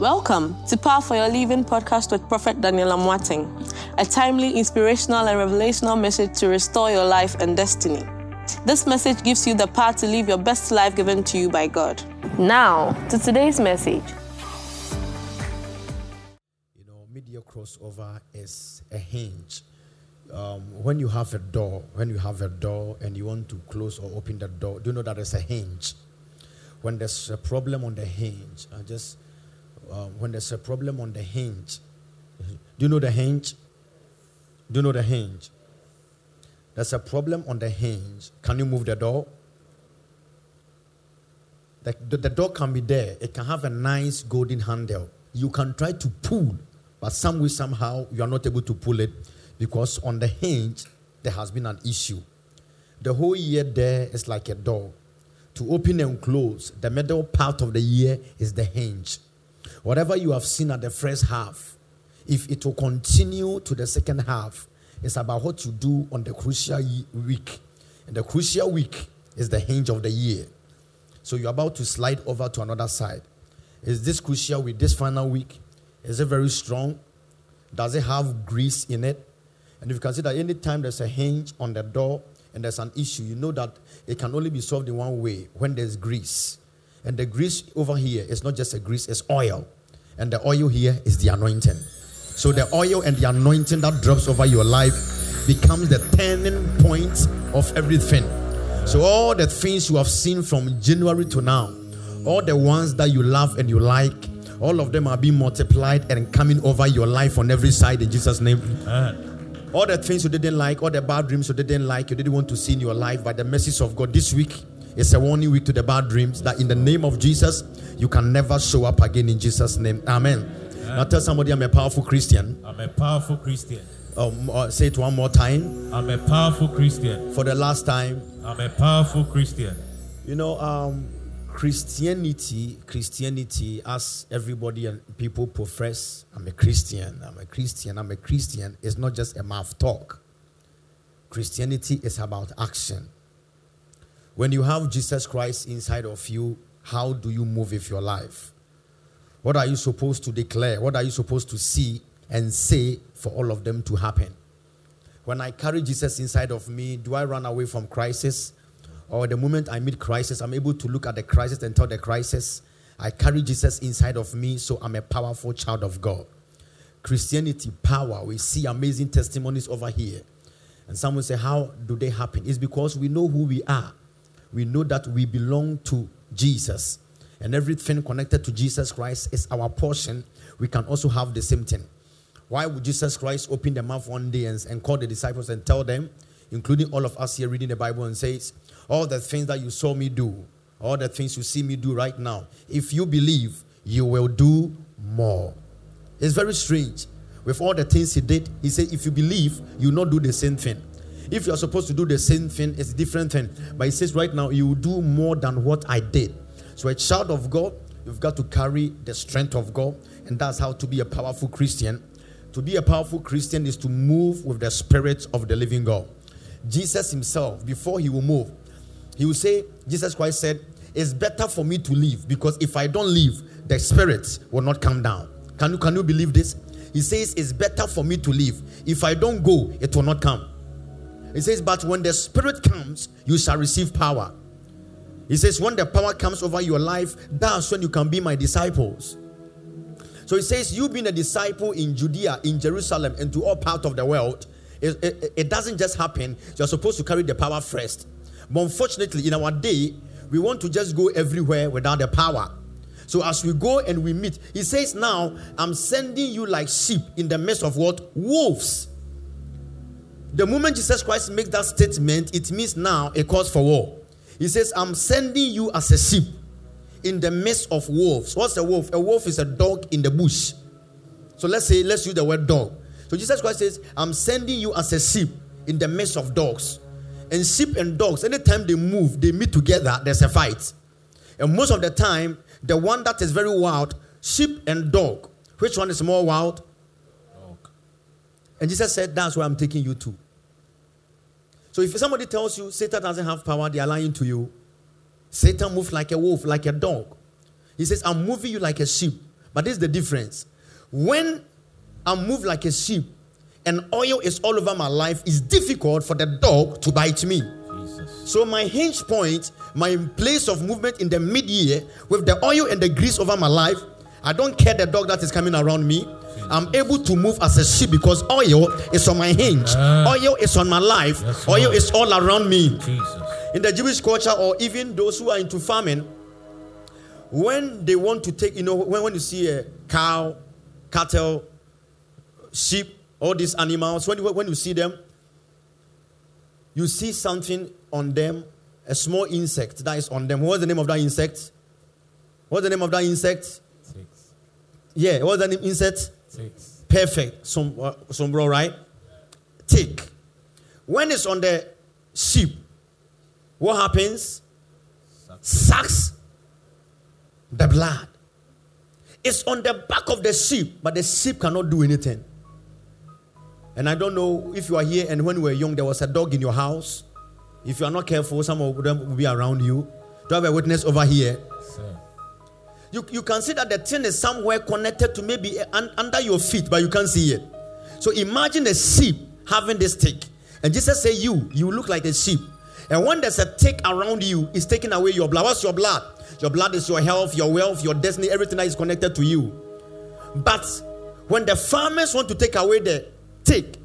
Welcome to Power for Your Living podcast with Prophet Daniel Amoateng, a timely, inspirational, and revelational message to restore your life and destiny. This message gives you the power to live your best life given to you by God. Now, to today's message. You know, media crossover is a hinge. Um, when you have a door, when you have a door and you want to close or open the door, do you know that there's a hinge? When there's a problem on the hinge, I just uh, when there's a problem on the hinge. Do you know the hinge? Do you know the hinge? There's a problem on the hinge. Can you move the door? The, the, the door can be there. It can have a nice golden handle. You can try to pull, but some way, somehow, you are not able to pull it because on the hinge, there has been an issue. The whole year there is like a door. To open and close, the middle part of the year is the hinge. Whatever you have seen at the first half, if it will continue to the second half, it's about what you do on the crucial week. And the crucial week is the hinge of the year. So you're about to slide over to another side. Is this crucial week, this final week? Is it very strong? Does it have grease in it? And if you can see that anytime there's a hinge on the door and there's an issue, you know that it can only be solved in one way when there's grease. And the grease over here is not just a grease, it's oil. And the oil here is the anointing. So the oil and the anointing that drops over your life becomes the turning point of everything. So all the things you have seen from January to now, all the ones that you love and you like, all of them are being multiplied and coming over your life on every side in Jesus' name. Amen. All the things you didn't like, all the bad dreams you didn't like, you didn't want to see in your life, by the message of God this week, it's a warning week to the bad dreams that in the name of Jesus, you can never show up again in Jesus' name. Amen. Amen. Now tell somebody I'm a powerful Christian. I'm a powerful Christian. Um, uh, say it one more time. I'm a powerful Christian. For the last time. I'm a powerful Christian. You know, um, Christianity, Christianity, as everybody and people profess, I'm a Christian, I'm a Christian, I'm a Christian, It's not just a mouth talk. Christianity is about action. When you have Jesus Christ inside of you, how do you move with your life? What are you supposed to declare? What are you supposed to see and say for all of them to happen? When I carry Jesus inside of me, do I run away from crisis? Or the moment I meet crisis, I'm able to look at the crisis and tell the crisis, I carry Jesus inside of me, so I'm a powerful child of God. Christianity, power. We see amazing testimonies over here. And someone say, How do they happen? It's because we know who we are we know that we belong to Jesus. And everything connected to Jesus Christ is our portion. We can also have the same thing. Why would Jesus Christ open the mouth one day and, and call the disciples and tell them, including all of us here reading the Bible, and says, All the things that you saw me do, all the things you see me do right now, if you believe, you will do more. It's very strange. With all the things he did, he said, If you believe, you will not do the same thing. If you are supposed to do the same thing, it's a different thing. But he says right now, you will do more than what I did. So, a child of God, you've got to carry the strength of God, and that's how to be a powerful Christian. To be a powerful Christian is to move with the spirit of the living God. Jesus himself, before he will move, he will say, Jesus Christ said, It's better for me to leave because if I don't leave, the spirit will not come down. Can you, can you believe this? He says, It's better for me to leave. If I don't go, it will not come. He says, But when the Spirit comes, you shall receive power. He says, When the power comes over your life, that's when you can be my disciples. So he says, You being a disciple in Judea, in Jerusalem, and to all parts of the world, it, it, it doesn't just happen. You're supposed to carry the power first. But unfortunately, in our day, we want to just go everywhere without the power. So as we go and we meet, he says, Now I'm sending you like sheep in the midst of what? Wolves. The moment Jesus Christ makes that statement, it means now a cause for war. He says, I'm sending you as a sheep in the midst of wolves. What's a wolf? A wolf is a dog in the bush. So let's say, let's use the word dog. So Jesus Christ says, I'm sending you as a sheep in the midst of dogs. And sheep and dogs, anytime they move, they meet together, there's a fight. And most of the time, the one that is very wild, sheep and dog, which one is more wild? And Jesus said, That's where I'm taking you to. So if somebody tells you Satan doesn't have power, they are lying to you. Satan moves like a wolf, like a dog. He says, I'm moving you like a sheep, But this is the difference. When I move like a sheep and oil is all over my life, it's difficult for the dog to bite me. Jesus. So my hinge point, my place of movement in the mid-year, with the oil and the grease over my life, I don't care the dog that is coming around me. I'm able to move as a sheep because oil is on my hinge. Ah. Oil is on my life. Oil is all around me. In the Jewish culture, or even those who are into farming, when they want to take, you know, when, when you see a cow, cattle, sheep, all these animals, when you, when you see them, you see something on them, a small insect that is on them. What's the name of that insect? What's the name of that insect? Six. Yeah, what's the name insect? Perfect. Some, uh, sombro, right? Tick. When it's on the sheep, what happens? Sucks the blood. It's on the back of the sheep, but the sheep cannot do anything. And I don't know if you are here and when you were young, there was a dog in your house. If you are not careful, some of them will be around you. Do I have a witness over here? Sir. You, you can see that the thing is somewhere connected to maybe un- under your feet, but you can't see it. So imagine a sheep having this tick. And Jesus said, You, you look like a sheep. And when there's a tick around you, it's taking away your blood. What's your blood? Your blood is your health, your wealth, your destiny, everything that is connected to you. But when the farmers want to take away the tick,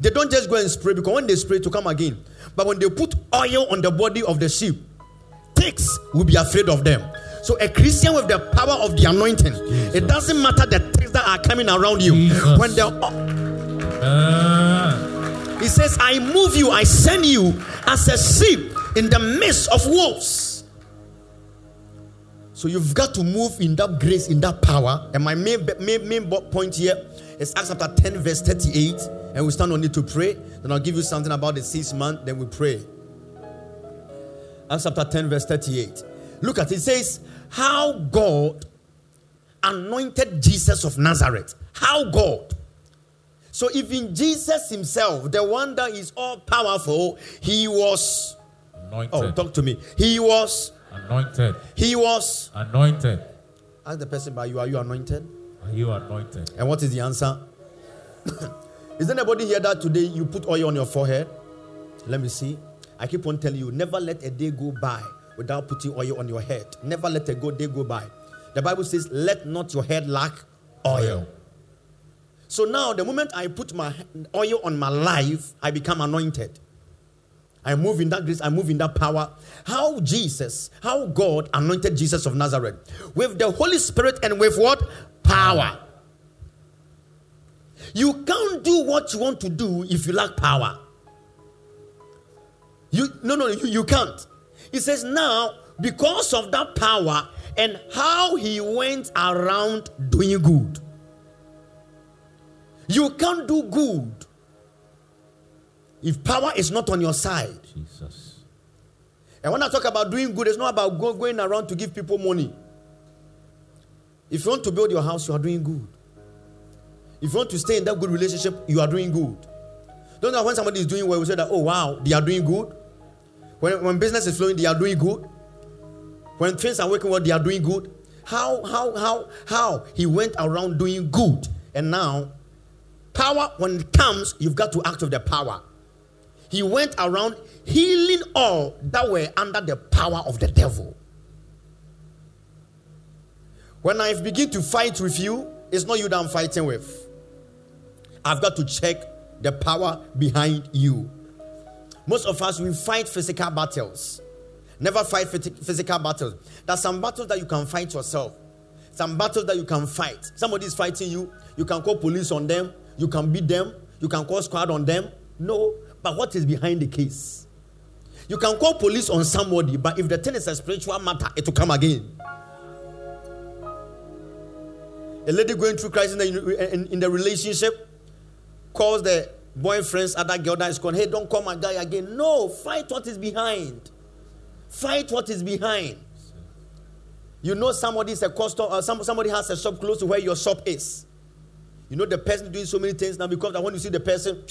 they don't just go and spray because when they spray to come again. But when they put oil on the body of the sheep, ticks will be afraid of them. So a Christian with the power of the anointing, it doesn't matter the things that are coming around you. Jesus. When the Ah. he says, I move you, I send you as a sheep in the midst of wolves. So you've got to move in that grace, in that power. And my main, main, main point here is Acts chapter 10, verse 38. And we stand on it to pray. Then I'll give you something about the sixth month, then we pray. Acts chapter 10, verse 38. Look at it. It says, How God anointed Jesus of Nazareth. How God. So even Jesus himself, the one that is all powerful, he was. Anointed. Oh, talk to me. He was. anointed. He was. Anointed. Ask the person by you, are you anointed? Are you anointed? And what is the answer? is there anybody here that today you put oil on your forehead? Let me see. I keep on telling you, never let a day go by without putting oil on your head. Never let a good day go by. The Bible says, let not your head lack oil. So now, the moment I put my oil on my life, I become anointed. I move in that grace, I move in that power. How Jesus, how God anointed Jesus of Nazareth with the Holy Spirit and with what? Power. You can't do what you want to do if you lack power. You no no you, you can't. He says now because of that power and how he went around doing good. You can't do good if power is not on your side. Jesus. And when I talk about doing good, it's not about go, going around to give people money. If you want to build your house, you are doing good. If you want to stay in that good relationship, you are doing good. Don't know when somebody is doing well, we say that, oh wow, they are doing good. When, when business is flowing, they are doing good. When things are working well, they are doing good. How, how, how, how he went around doing good. And now, power, when it comes, you've got to act with the power. He went around healing all that were under the power of the devil. When I begin to fight with you, it's not you that I'm fighting with. I've got to check the power behind you. Most of us, we fight physical battles. Never fight physical battles. There's some battles that you can fight yourself. Some battles that you can fight. Somebody is fighting you. You can call police on them. You can beat them. You can call squad on them. No. But what is behind the case? You can call police on somebody, but if the thing is a spiritual matter, it will come again. A lady going through crisis in the, in, in the relationship calls the boyfriend's other girl that is called, hey, don't call my guy again. No, fight what is behind. Fight what is behind. You know somebody is a customer, uh, some, somebody has a shop close to where your shop is. You know the person doing so many things now because that when you see the person,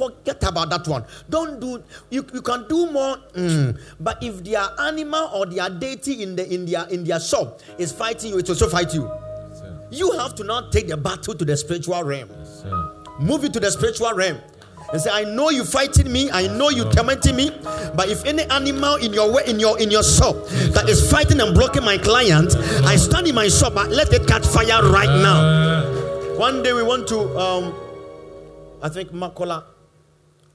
Forget about that one. Don't do you, you can do more. mm, but if their animal or their deity in the in their in their shop is fighting you, it will also fight you. Yes. You have to now take the battle to the spiritual realm. Yes. Move it to the spiritual realm. And say, I know you fighting me, I know you tormenting me, but if any animal in your way in your in your shop that is fighting and blocking my client, I stand in my shop, but let it catch fire right now. One day we want to um I think Makola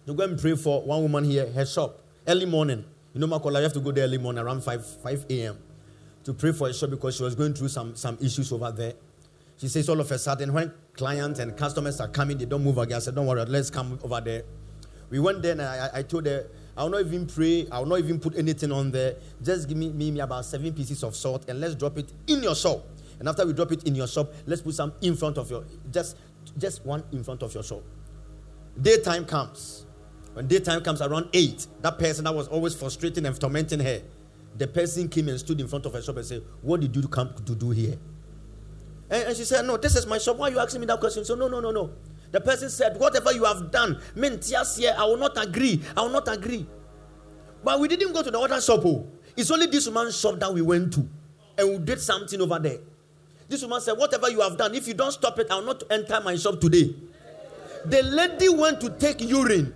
to go and pray for one woman here, her shop, early morning. You know, Makola, you have to go there early morning around 5 5 a.m. to pray for a shop because she was going through some some issues over there. She says all of a sudden when clients and customers are coming, they don't move again. I said, Don't worry, let's come over there. We went there and I, I- told her, I will not even pray, I will not even put anything on there. Just give me, me, me about seven pieces of salt and let's drop it in your shop. And after we drop it in your shop, let's put some in front of your just just one in front of your shop. Daytime comes. When daytime comes around eight, that person that was always frustrating and tormenting her, the person came and stood in front of her shop and said, What did you come to do here? And, and she said, No, this is my shop. Why are you asking me that question? So, no, no, no, no. The person said, Whatever you have done, I will not agree. I will not agree. But we didn't go to the other shop. Oh. It's only this woman's shop that we went to. And we did something over there. This woman said, Whatever you have done, if you don't stop it, I will not enter my shop today. The lady went to take urine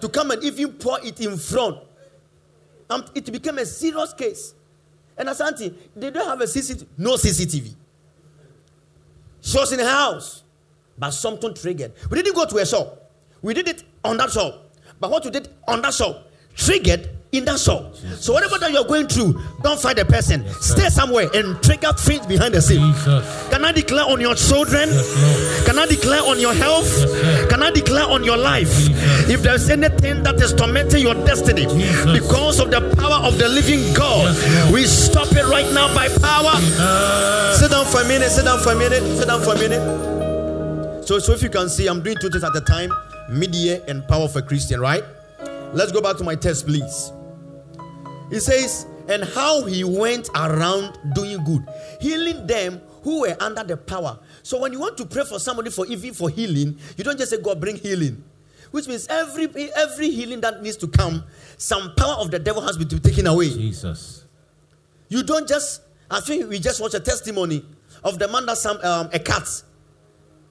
to come and even pour it in front. And it became a serious case. And Asante, they don't have a CCTV. No CCTV. She was in the house, but something triggered. We didn't go to a shop. We did it on that shop. But what we did on that shop triggered in that shop. So whatever that you're going through, don't fight the person. sir. Stay somewhere and trigger things behind the scene. Jesus. Can I declare on your children? Yes, Can I declare on your health? sir. Can I declare on your life? Jesus. If there's anything that is tormenting your destiny Jesus. because of the power of the living God, Yes, we stop it right now by power. Sit down for a minute, sit down for a minute, sit down for a minute. So, so if you can see, I'm doing two things at a time media and power for Christian, right? Let's go back to my test, please. He says, and how he went around doing good, healing them who were under the power. So when you want to pray for somebody for even for healing, you don't just say, God, bring healing. Which means every every healing that needs to come, some power of the devil has been taken away. Jesus. You don't just, I think we just watched a testimony of the man that some um, a cat,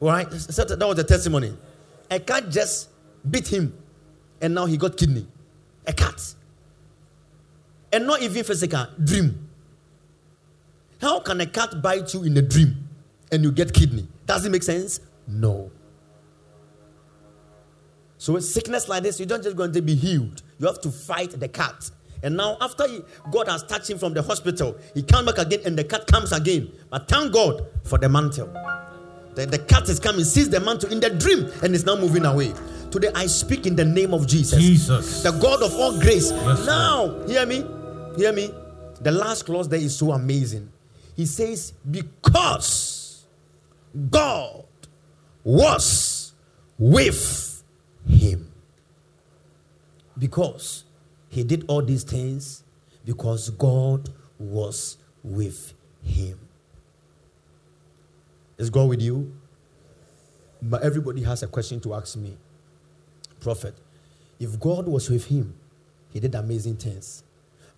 right? So that was the testimony. A cat just beat him, and now he got kidney. A cat, and not even physical dream. How can a cat bite you in a dream and you get kidney? Does it make sense? No. So with sickness like this, you don't just going to be healed. You have to fight the cat. And now, after he, God has touched him from the hospital, he comes back again, and the cat comes again. But thank God for the mantle. The, the cat is coming, sees the mantle in the dream, and is now moving away. Today, I speak in the name of Jesus, Jesus. the God of all grace. Yes, now, hear me, hear me. The last clause there is so amazing. He says, Because God was with him. Because he did all these things because God was with him. Is God with you? But everybody has a question to ask me. Prophet, if God was with him, he did amazing things.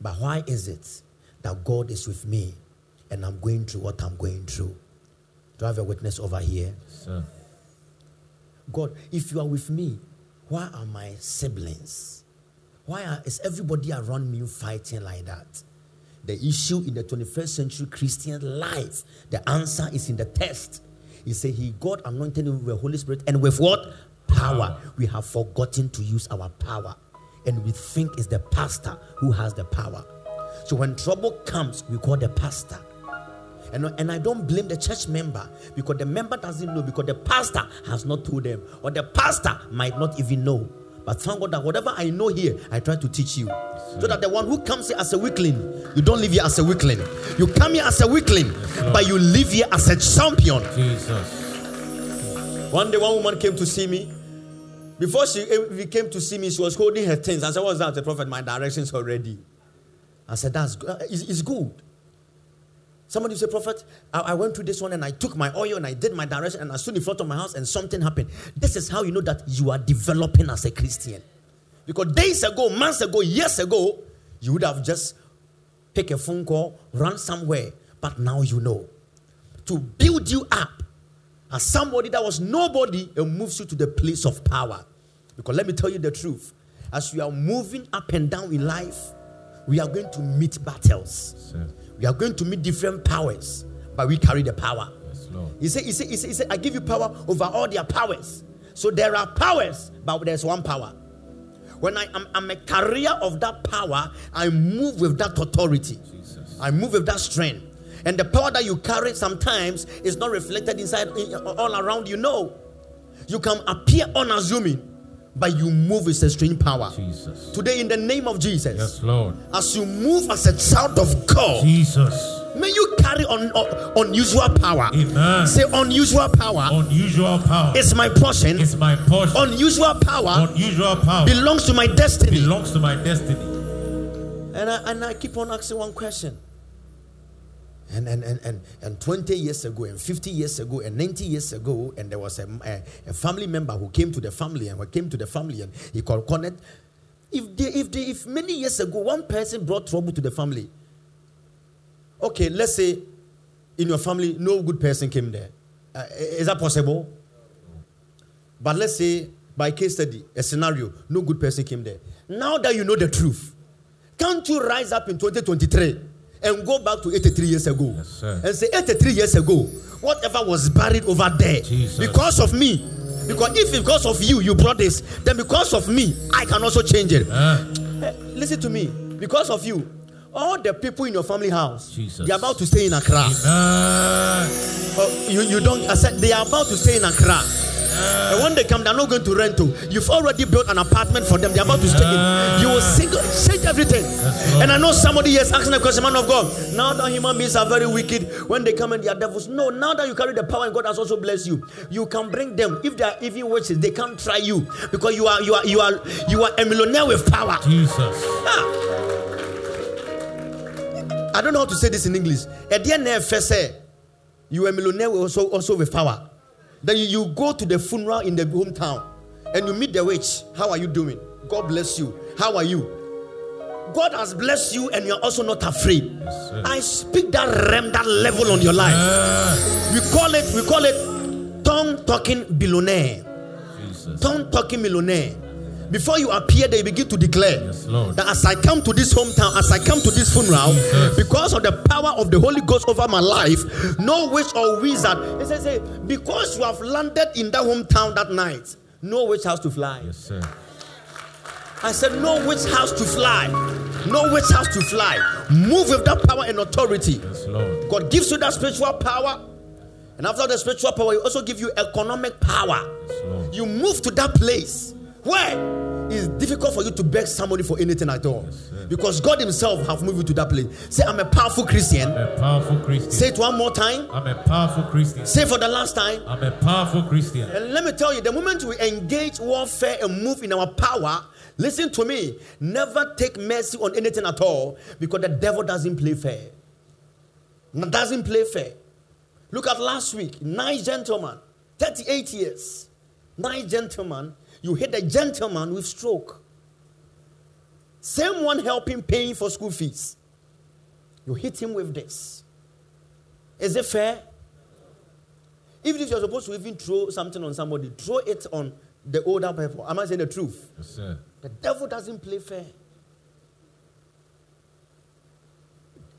But why is it that God is with me and I'm going through what I'm going through? Do I have a witness over here? Sir. God, if you are with me, why are my siblings? Why are, is everybody around me fighting like that? The issue in the 21st century Christian life, the answer is in the text. He said, He God anointed him with the Holy Spirit and with what? Power. We have forgotten to use our power. And we think it's the pastor who has the power. So when trouble comes, we call the pastor. And, and I don't blame the church member because the member doesn't know because the pastor has not told them, or the pastor might not even know. But thank God that whatever I know here, I try to teach you. So that the one who comes here as a weakling, you don't live here as a weakling. You come here as a weakling, but you live here as a champion. Jesus. One day, one woman came to see me. Before she eh, came to see me, she was holding her things. I said, What's that? The prophet, my directions already. I said, That's good. Uh, It's, it's good. Somebody say, Prophet, I, I went through this one and I took my oil and I did my direction and I stood in front of my house and something happened. This is how you know that you are developing as a Christian. Because days ago, months ago, years ago, you would have just pick a phone call, run somewhere, but now you know. To build you up as somebody that was nobody and moves you to the place of power. Because let me tell you the truth. As we are moving up and down in life, we are going to meet battles. We are going to meet different powers, but we carry the power. Yes, Lord. He said, he said, he said, he said, I give you power over all their powers. So there are powers, but there's one power. When I am I'm a carrier of that power, I move with that authority. Jesus. I move with that strength. And the power that you carry sometimes is not reflected inside all around you. No. You can appear unassuming, but you move with a strange power. Jesus. Today, in the name of Jesus, Yes, Lord. as you move as a child of God, Jesus. may you carry on, on unusual power. Amen. Say unusual power Unusual power It's my portion. It's my portion. Unusual power Unusual power belongs to my destiny. belongs to my destiny. And I, and I keep on asking one question. And, and, and, and, and 20 years ago, and 50 years ago, and 90 years ago, and there was a, a, a family member who came to the family and who came to the family and he called Connect. If, they, if, they, if many years ago one person brought trouble to the family, okay, let's say in your family no good person came there. Uh, is that possible? But let's say by case study, a scenario, no good person came there. Now that you know the truth, can't you rise up in 2023 and go back to 83 years ago Yes, and say 83 years ago, whatever was buried over there, Jesus. because of me, because if because of you you brought this, then because of me I can also change it. Ah, Eh, listen to me, because of you, all the people in your family house, Jesus. they are about to stay in Accra. Oh, you, you don't said they are about to stay in Accra. And when they come, they're not going to rent. To. You've already built an apartment for them. They're about to stay in. You will sing, change everything. Lord. And I know somebody is asking a question, man of God. Now that human beings are very wicked, when they come and they are devils. No, now that you carry the power and God has also blessed you, you can bring them. If they are evil witches, they can't try you because you are you are you are you are a millionaire with power. Jesus. Ah. I don't know how to say this in English. At the end of first say, you are a millionaire also, also with power. Then you, go to the funeral in the hometown and you meet the witch. How are you doing? God bless you. How are you? God has blessed you and you're also not afraid. Yes. I speak that realm, that level on your life. Ah, We call it, we call it tongue talking billionaire. Tongue talking millionaire. Before you appear, they begin to declare Yes, that as I come to this hometown, as I come to this funeral, Jesus. because of the power of the Holy Ghost over my life, no witch or wizard. It says, say, because you have landed in that hometown that night, no witch has to fly. Yes, sir. I said, no witch has to fly. No witch has to fly. Move with that power and authority. Yes, Lord. God gives you that spiritual power. And after the spiritual power, He also give you economic power. Yes, You move to that place where it's difficult for you to beg somebody for anything at all. sir. because God Himself have moved you to that place. Say, I'm a powerful Christian. I'm a powerful Christian. Say it one more time. I'm a powerful Christian. Say for the last time. I'm a powerful Christian. And let me tell you, the moment we engage warfare and move in our power, listen to me, never take mercy on anything at all because the devil doesn't play fair. Doesn't play fair. Look at last week, nine gentlemen, 38 years. Nine gentlemen, you hit a gentleman with stroke. Same one helping paying for school fees. You hit him with this. Is it fair? Even if you're supposed to even throw something on somebody, throw it on the older people. Am I saying the truth? Yes, sir. The devil doesn't play fair.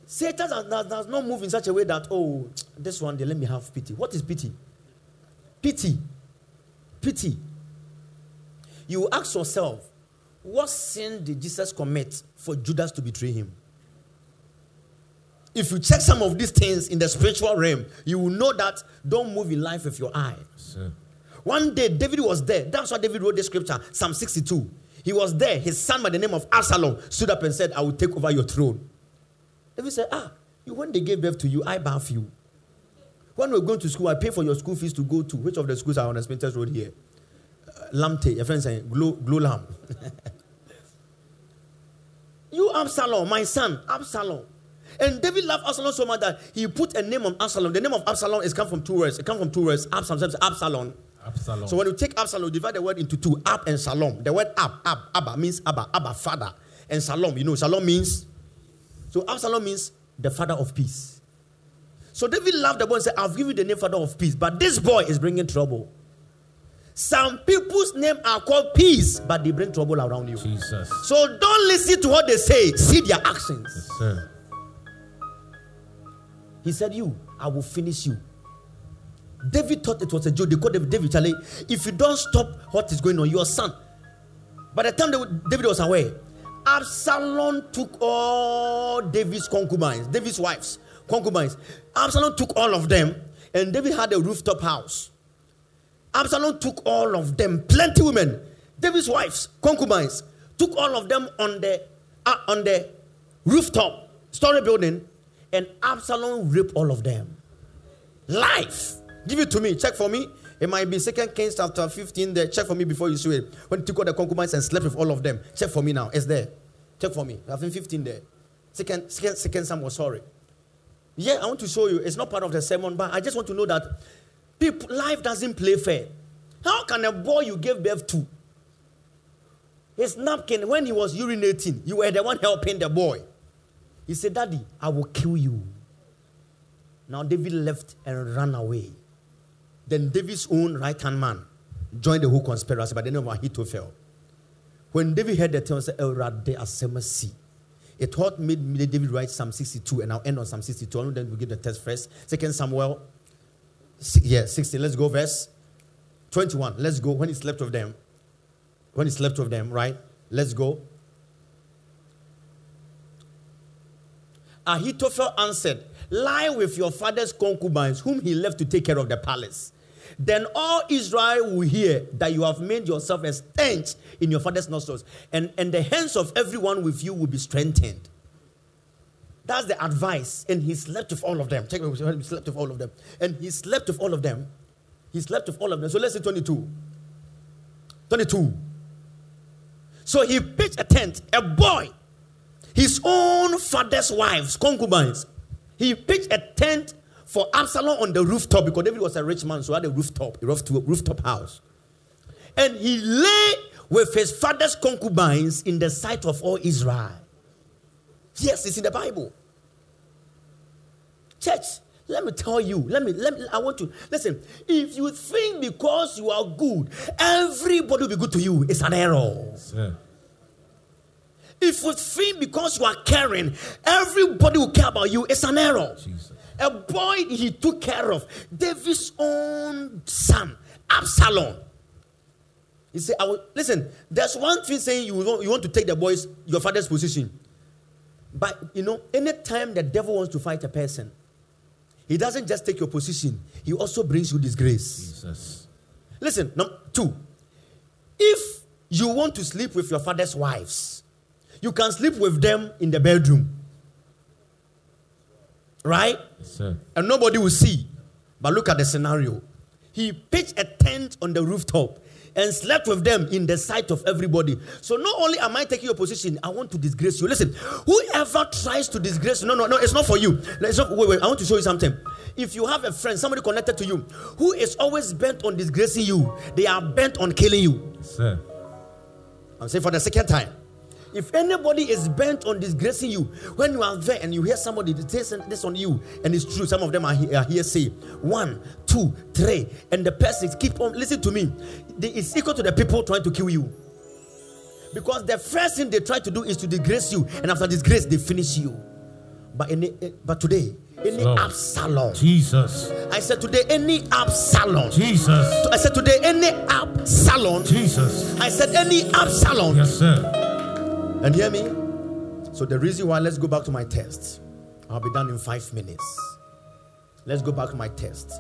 Satan does, does, does not move in such a way that, oh, this one, they let me have pity. What is pity? Pity. Pity. You ask yourself, what sin did Jesus commit for Judas to betray him? If you check some of these things in the spiritual realm, you will know that don't move in life with your eye. Yes, sir. One day, David was there. That's why David wrote the scripture, Psalm 62. He was there. His son, by the name of Absalom, stood up and said, I will take over your throne. David said, Ah, you, when they gave birth to you, I bath you. When we were going to school, I pay for your school fees to go to. Which of the schools are on the Spintex Road here? Lamte, your friend saying, glue, Glow Lamb. you, Absalom, my son, Absalom. And David loved Absalom so much that he put a name on Absalom. The name of Absalom is come from two words. It comes from two words. Absalom, Absalom. Absalom. So when you take Absalom, divide the word into two, Ab and Salom. The word Ab, Ab, Abba means Abba, Abba, father. And Salom, you know, Salom means, so Absalom means the father of peace. So David loved the boy and said, I've given you the name father of peace, but this boy is bringing trouble. Some people's name are called peace, but they bring trouble around you. Jesus. So don't listen to what they say, see their actions. Yes, sir. He said, You, I will finish you. David thought it was a joke. They called David, David Charlie, if you don't stop what is going on, your son. By the time David was away, Absalom took all David's concubines, David's wives, concubines. Absalom took all of them, and David had a rooftop house. Absalom took all of them, plenty women, David's wives, concubines, took all of them on the uh, on the rooftop story building, and Absalom raped all of them. Life. Give it to me. Check for me. It might be Second Kings chapter 15 there. Check for me before you see it. When he took all the concubines and slept with all of them. Check for me now. It's there. Check for me. I think 15 there. Second, second, second Samuel, sorry. Yeah, I want to show you. It's not part of the sermon, but I just want to know that people, life doesn't play fair. How can a boy you gave birth to, his napkin, when he was urinating, you were the one helping the boy? He said, Daddy, I will kill you. Now David left and ran away. Then David's own right hand man joined the whole conspiracy by the name of Ahithophel. When David heard the tale, he said, Erade asemasi. It made made David write Psalm 62, and I'll end on Psalm 62. And then we give the text first. Second Samuel, yeah, 16. Let's go, verse 21. Let's go. When he slept with them, when he slept with them, right? Let's go. Ahithophel answered, Lie with your father's concubines, whom he left to take care of the palace. Then all Israel will hear that you have made yourself a stench in your father's nostrils, and, and the hands of everyone with you will be strengthened. That's the advice. And he slept with all of them. Check me, he slept with all of them. And he slept with all of them. He slept with all of them. So let's say 22. 22. So he pitched a tent, a boy, his own father's wives, concubines. He pitched a tent for Absalom on the rooftop because David was a rich man, so had a rooftop, a rooftop house. And he lay with his father's concubines in the sight of all Israel. Yes, it's in the Bible. Church, let me tell you, let me, let me, I want to, listen, if you think because you are good, everybody will be good to you, it's an error. Sir. If you think because you are caring, everybody will care about you, it's an error. Jesus. A boy he took care of, David's own son, Absalom. He said, I will, listen, there's one thing saying you want, you want to take the boy's, your father's position. But, you know, anytime the devil wants to fight a person, he doesn't just take your position, he also brings you disgrace. Jesus. Listen, number two, if you want to sleep with your father's wives, you can sleep with them in the bedroom. Right? Yes, sir. And nobody will see. But look at the scenario. He pitched a tent on the rooftop and slept with them in the sight of everybody. So not only am I taking your position, I want to disgrace you. Listen, whoever tries to disgrace you, no, no, no, it's not for you. Not, wait, wait, I want to show you something. If you have a friend, somebody connected to you, who is always bent on disgracing you, they are bent on killing you. Sir. I'm saying for the second time. If anybody is bent on disgracing you, when you are there and you hear somebody say this on you, and it's true, some of them are here, are here say one, two, three, and the person keep on listen to me. It's equal to the people trying to kill you. Because the first thing they try to do is to disgrace you, and after disgrace, they finish you. But any, eh, but today, any Slow. Absalom, Jesus. I said today, any Absalom, Jesus. I said today, any Absalom, Jesus. I said any Absalom, Yes, sir. And hear me? So, the reason why, let's go back to my test. I'll be done in five minutes. Let's go back to my test.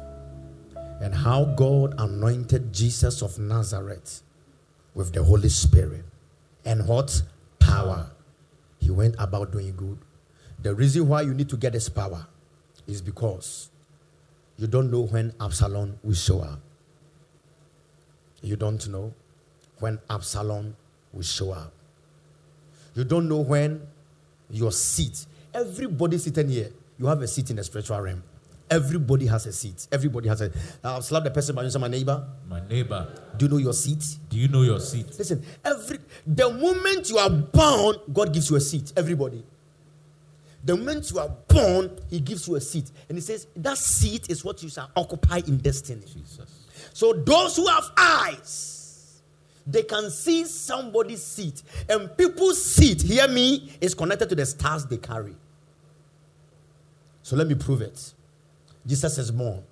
And how God anointed Jesus of Nazareth with the Holy Spirit. And what? Power. He went about doing good. The reason why you need to get this power is because you don't know when Absalom will show up. You don't know when Absalom will show up. You don't know when your seat Everybody sitting here, you have a seat in the spiritual realm. Everybody has a seat. Everybody has a. I'll slap the person by say, my neighbor. My neighbor, Do you know your seat? do you know your seat? Listen, every the moment you are born, God gives you a seat. Everybody. The moment you are born, He gives you a seat, and He says that seat is what you shall occupy in destiny. Jesus. So those who have eyes, they can see somebody's seat, and people's seat, hear me, is connected to the stars they carry. So let me prove it. Jesus is born.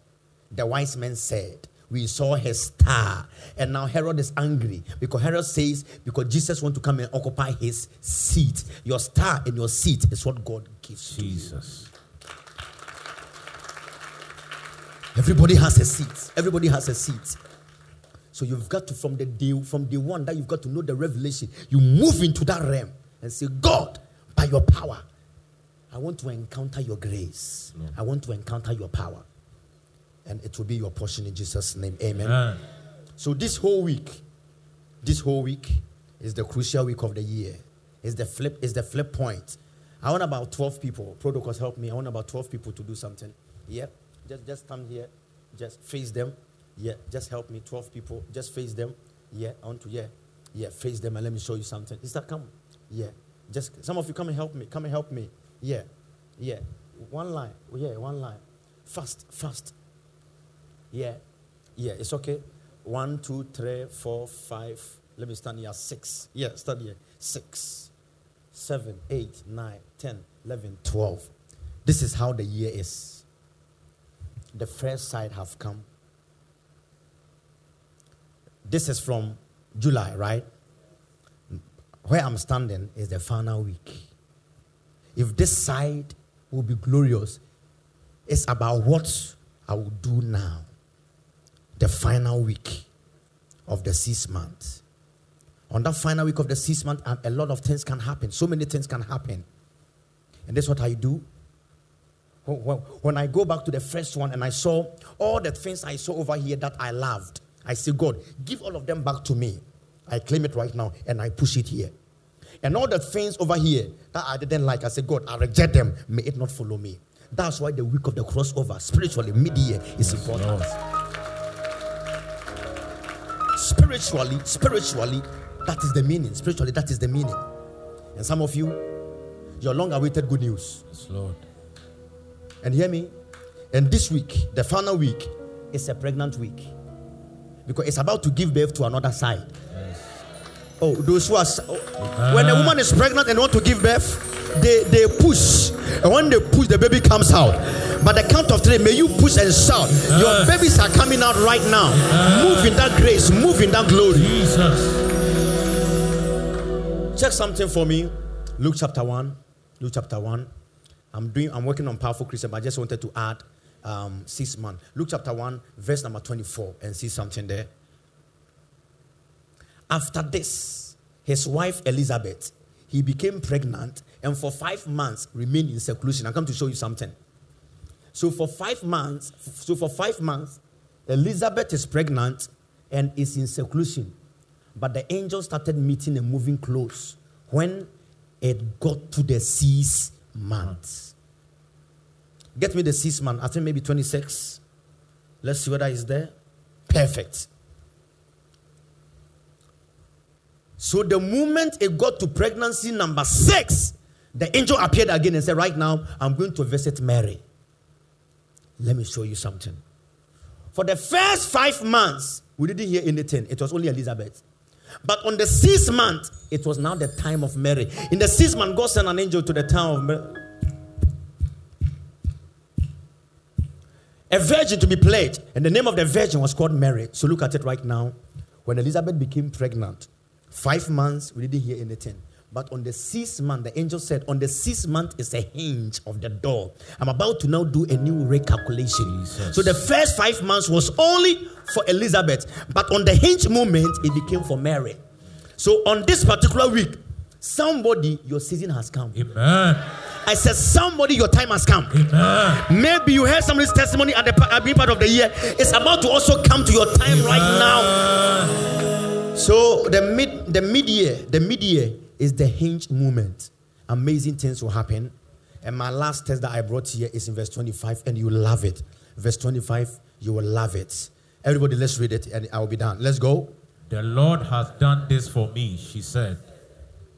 The wise men said, We saw his star. And now Herod is angry because Herod says, Because Jesus wants to come and occupy his seat. Your star and your seat is what God gives. you. Jesus. Everybody has a seat. Everybody has a seat. So you've got to from the day from day one that you've got to know the revelation. You move into that realm and say, God, by your power, I want to encounter your grace. Lord. I want to encounter your power. And it will be your portion in Jesus' name. Amen. Amen. So this whole week, this whole week is the crucial week of the year. Is the flip, is the flip point. I want about 12 people. Protocols help me. I want about 12 people to do something. Yeah. Just just come here. Just face them. Yeah. Just help me. 12 people. Just face them. Yeah. I want to, yeah. Yeah. Face them and let me show you something. Is that come? Yeah. Just some of you come and help me. Come and help me. Yeah. Yeah. One line. Yeah, one line. Fast, fast. Yeah. Yeah, it's okay. One, two, three, four, five. Let me stand here. Six. Yeah, stand here. Six, seven, eight, nine, ten, eleven, twelve. This is how the year is. The first side have come. This is from July, right? Where I'm standing is the final week. If this side will be glorious, it's about what I will do now the final week of the sixth month. On that final week of the sixth month, a- lot of things can happen. So many things can happen. And that's what I do. Wh- wh- When I go back to the first one and I saw all the things I saw over here that I loved, I say, God, give all of them back to me. I claim it right now and I push it here. And all the things over here that I didn't like, I say, God, I reject them. May it not follow me. That's why the week of the crossover, spiritually, mid year, is important. Spiritually, spiritually, that is the meaning. Spiritually, that is the meaning. And some of you, your long awaited good news. Yes, Lord. And hear me. And this week, the final week, is a pregnant week. Because it's about to give birth to another side. Oh, those who are oh, when a woman is pregnant and want to give birth, they, they push. And when they push, the baby comes out. But the count of three, may you push and shout. Your uh. babies are coming out right now. Uh. Move in that grace, move in that glory. Jesus. Check something for me. Luke chapter 1. Luke chapter 1. I'm doing I'm working on powerful Christian, but I just wanted to add um, six months. Luke chapter 1, verse number 24, and see something there. After this, his wife Elizabeth, he became pregnant and for five months remained in seclusion. I'm come to show you something. So for five months, so for five months, Elizabeth is pregnant and is in seclusion. But the angel started meeting and moving close when it got to the sixth month. Get me the sixth month. I think maybe 26. Let's see whether he's there. Perfect. So the moment it got to pregnancy number six, the angel appeared again and said, Right now, I'm going to visit Mary. Let me show you something. For the first five months, we didn't hear anything. It was only Elizabeth. But on the sixth month, it was now the time of Mary. In the sixth month, God sent an angel to the town of Mary. A virgin to be played. and the name of the virgin was called Mary. So look at it right now. When Elizabeth became pregnant, five months, we didn't hear anything. But on the sixth month, the angel said, On the sixth month is a hinge of the door. I'm about to now do a new recalculation. Jesus. So the first five months was only for Elizabeth, but on the hinge moment, it became for Mary. So on this particular week, somebody, your season has come. Amen. I said, Somebody, your time has come. Amen. Maybe you heard somebody's testimony at the at the part of the year. It's about to also come to your time right now. So the mid the mid year, the mid year is the hinge moment. Amazing things will happen. And my last test that I brought here is in verse 25, and you love it. Verse 25, you will love it. Everybody, let's read it, and I will be done. Let's go. The Lord has done this for me, she said.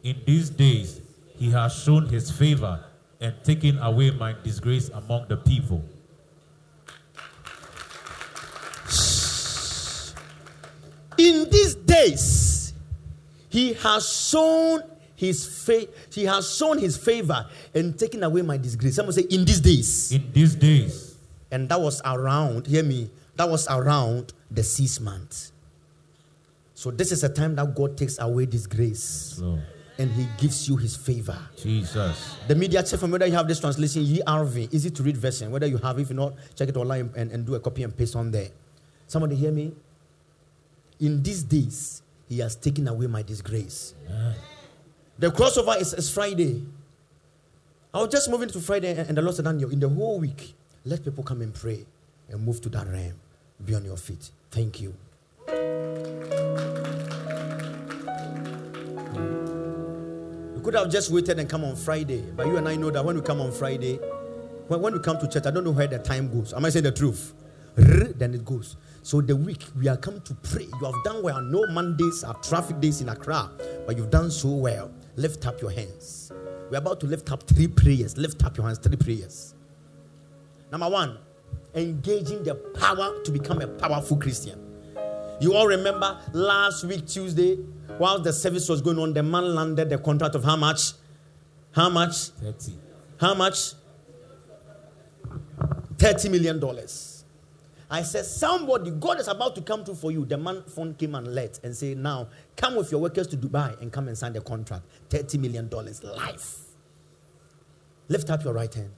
In these days, he has shown his favor and taken away my disgrace among the people. In these days, he has shown his fa- he has shown his favor and taken away my disgrace. Someone say, in these days. In these days, And that was around, hear me, that was around the six months. So this is a time that God takes away disgrace Lord and he gives you his favor. Jesus. The media check from whether you have this translation, ERV, easy to read version. Whether you have, if not, check it online and, and do a copy and paste on there. Somebody hear me? In these days, he has taken away my disgrace. The crossover is, is Friday. I was just moving to Friday, and, and the Lord said, Daniel, in the whole week, let people come and pray and move to that realm. Be on your feet. Thank you. Could have just waited and come on Friday, but you and I know that when we come on Friday, when, when we come to church, I don't know where the time goes. Am I saying the truth? Then it goes. So the week we are come to pray. You have done well. No Mondays are traffic days in Accra, but you've done so well. Lift up your hands. We're about to lift up three prayers. Lift up your hands, three prayers. Number one, engaging the power to become a powerful Christian. You all remember last week, Tuesday, while the service was going on, the man landed the contract of how much? How much? 30. How much? $30 million. I said, Somebody, God is about to come through for you. The man phone came and let and said, Now come with your workers to Dubai and come and sign the contract. $30 million life. Lift up your right hand.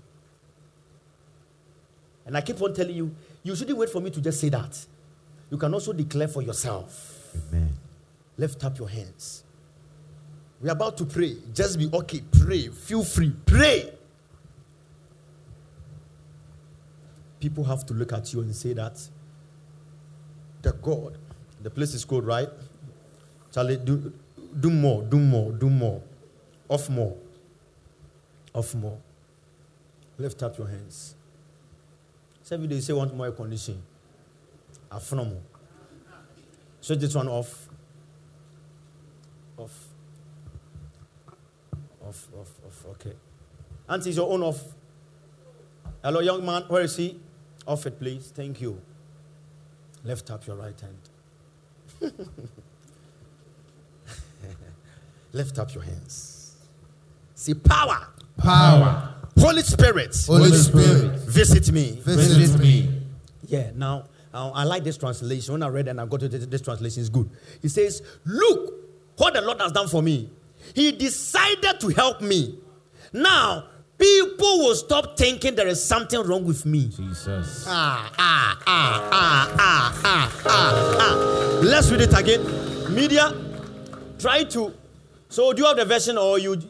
And I keep on telling you, you shouldn't wait for me to just say that. You can also declare for yourself. Amen. Lift up your hands. We're about to pray. Just be okay. Pray. Feel free. Pray. People have to look at you and say that the God, the place is cold, right? Charlie, do, do more, do more, do more. Off more. Off more. Lift up your hands. So every day you say want more air Afromo. Switch this one off. Off. Off, off, off. Okay. Auntie, is your own off? Hello, young man. Where is he? Off it, please. Thank you. Lift up your right hand. Lift up your hands. See power. Power. Holy Spirit. Holy Spirit. Visit me. Visit me. Yeah, now uh, I like this translation. When I read and I got to this, this translation, is good. He says, Look what the Lord has done for me. He decided to help me. Now, people will stop thinking there is something wrong with me. Jesus. Ah, ah, ah, ah, ah, ah, ah, ah. Let's read it again. Media, try to. So, do you have the version or you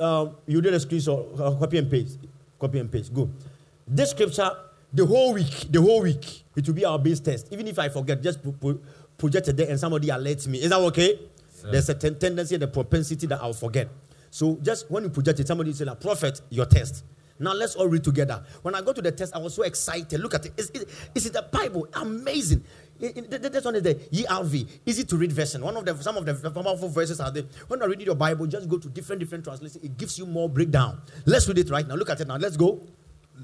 uh, you did a screenshot, uh, copy and paste? Copy and paste. Good. This scripture, the whole week, the whole week, it will be our base test. Even if I forget, just pu- pu- project it there and somebody alerts me. Is that okay? There's a ten- tendency, the propensity that I'll forget. So just when you project it, somebody say, like, prophet, your test. Now let's all read together. When I go to the test, I was so excited. Look at it. It's, it- the Bible. Amazing. This one is the ERV, easy to read version. One of the some of the powerful verses are there. When you read your Bible, just go to different different translations. It gives you more breakdown. Let's read it right now. Look at it now. Let's go.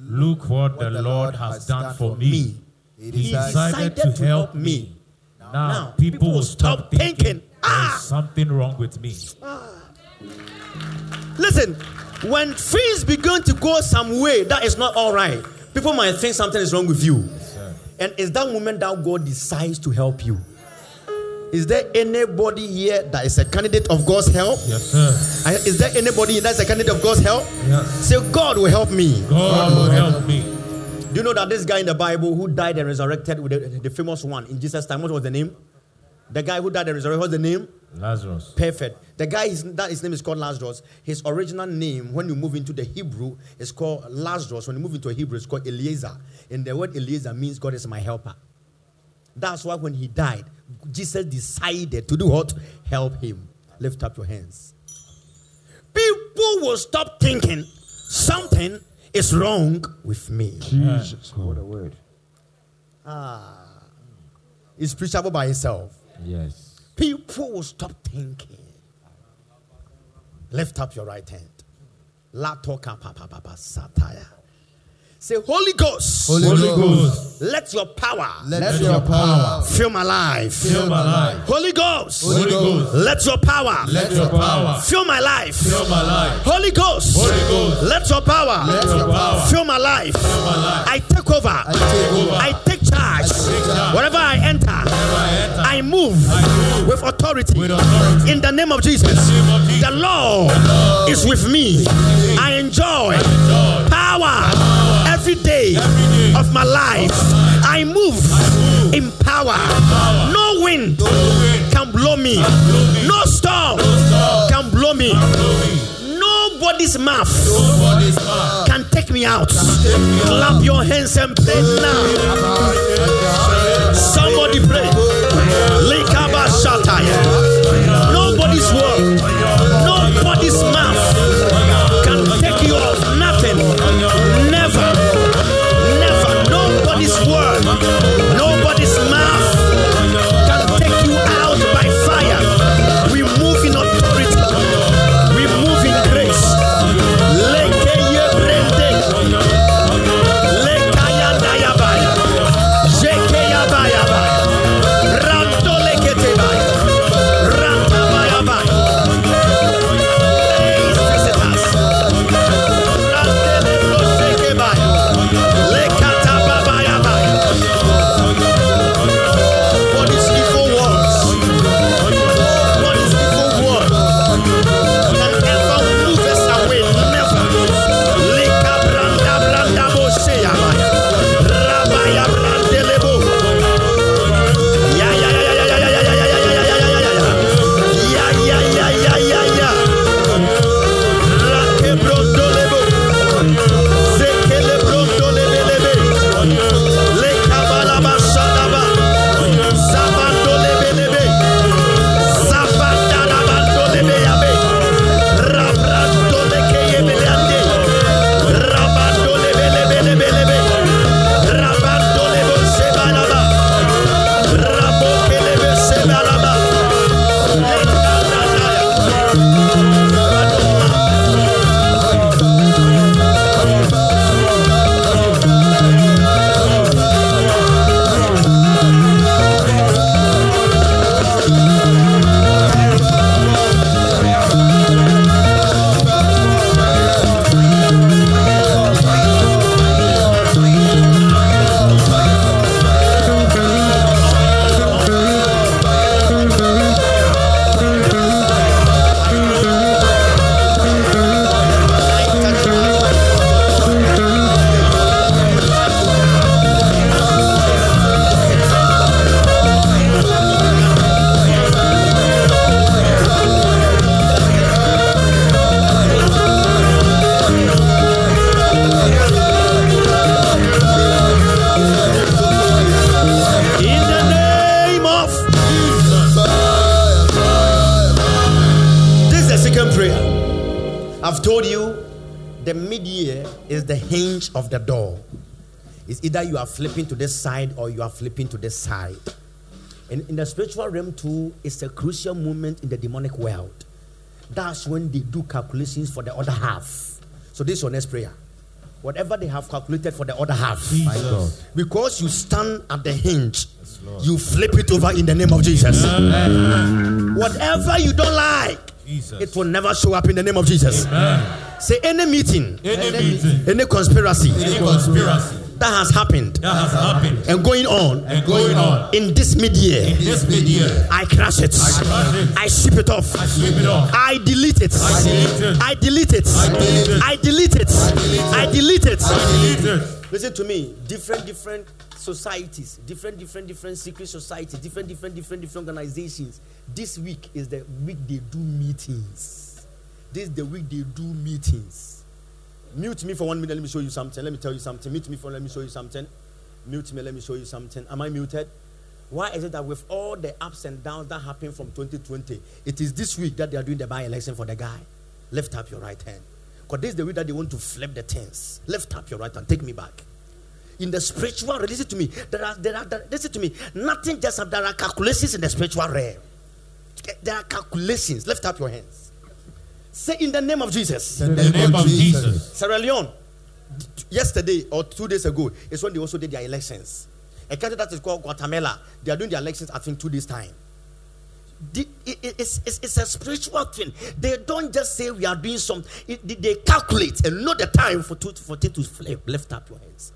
Look what, the, Lord has done, for me. He decided to help me. Now, people, will stop thinking, thinking, ah! there's something wrong with me. Listen, when things begin to go some way that is not all right, people might think something is wrong with you. sir. And it's that moment that God decides to help you. Is there anybody here that is a candidate of God's help? Yes, sir. Is there anybody that's a candidate of God's help? Yes. Say, God will help me. God will help me. Do you know that this guy in the Bible who died and resurrected with the, the famous one in Jesus' time, what was the name? The guy who died and resurrected, what's the name? Lazarus. Perfect. The guy, his, that his name is called Lazarus. His original name, when you move into the Hebrew, is called Lazarus. When you move into a Hebrew, it's called Eliezer. And the word Eliezer means God is my helper. That's why when he died, Jesus decided to do what? Help him. Lift up your hands. People will stop thinking Something is wrong with me. Jesus. What a word. Ah. It's preachable by itself. Yes. People will stop thinking. Lift up your right hand. La toka pa pa pa pa sataya. Say, Holy Ghost, Holy, Holy Ghost, Ghost, let your power let, Let your your power fill my life. fill my life. Holy Ghost, Holy Ghost, let your power Let your power fill my life. fill my life. Holy Ghost, Holy Ghost, let your power let your power fill my life. fill my life. I take over. I take over. I take charge. take charge. Wherever I enter, Wherever I enter, I move, I move with authority. with authority. In the name of Jesus. name of Jesus. The Lord is with me. I enjoy Enjoy power every day Every day of my life. I move move in power. No wind wind can blow me. me. No storm storm can blow me. Nobody's mouth can take me out. take me out. Clap your hands and play now. Somebody pray. Likaba Shataya. Flipping to this side or you are flipping to this side. And in the spiritual realm too, it's a crucial moment in the demonic world. That's when they do calculations for the other half. So this is your next prayer. Whatever they have calculated for the other half. My God. Because you stand at the hinge, you flip it over in the name of Jesus. Whatever you don't like, Jesus. it will never show up in the name of Jesus. Amen. Say any meeting, Any meeting, any conspiracy any conspiracy that has happened that has happened and going on and going on in this mid-year, in this mid-year, I crash it. crush it. I ship it off. I sweep it off. I delete it. I delete it. I delete it. I delete it. I delete it. I delete it. Delete it. Listen to me. Different, different societies, different, different, different secret societies, different, different, different, different organizations. This week is the week they do meetings. This is the week they do meetings. Mute me for one minute. Let me show you something. Let me tell you something. Mute me for. Let me show you something. Mute me. Let me show you something. Am I muted? Why is it that with all the ups and downs that happened from 2020, it is this week that they are doing the by election for the guy? Lift up your right hand. Because this is the way that they want to flip the things. Lift up your right hand. Take me back. In the spiritual listen to me. There are, there are, there, listen to me. Nothing just there are calculations in the spiritual realm. There are calculations. Lift up your hands. Say in the name of Jesus. In the name of Jesus. Sierra Leone, yesterday or two days ago, is when they also did their elections. A country that is called Guatemala, they are doing their elections, I think, two days' time. The- it- it- it's, it's, it's a spiritual thing. They don't just say we are doing something, they- calculate and know the time for, two, for to. Lift up your hands.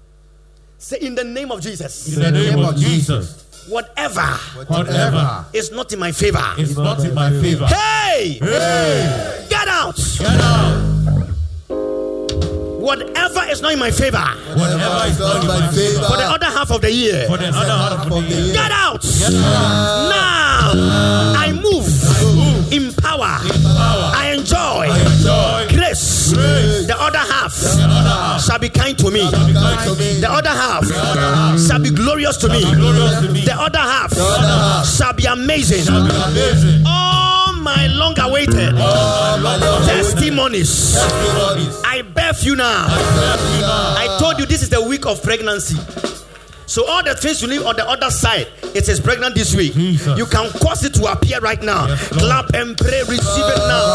Say in the name of Jesus, In the name of Jesus. Whatever Whatever is not in my favor, is not in my favor. hey, Hey! get out. Get out. Whatever is not in my favor Whatever is not in my favor. for the other half of the year, For the other half of the year. Get out! Now I move in power. I enjoy Joy. grace. Grace. The other half The other half shall be kind to me. be kind to me. The other half shall be glorious to me. Glorious to me. The other half shall be amazing. Amazing. All my long awaited testimonies. Testimonies. I birth you now. I told you this is the week of pregnancy. So all the things you need on the other side, it is pregnant this week. Jesus. You can cause it to appear right now. Yes, Clap and pray, receive it now.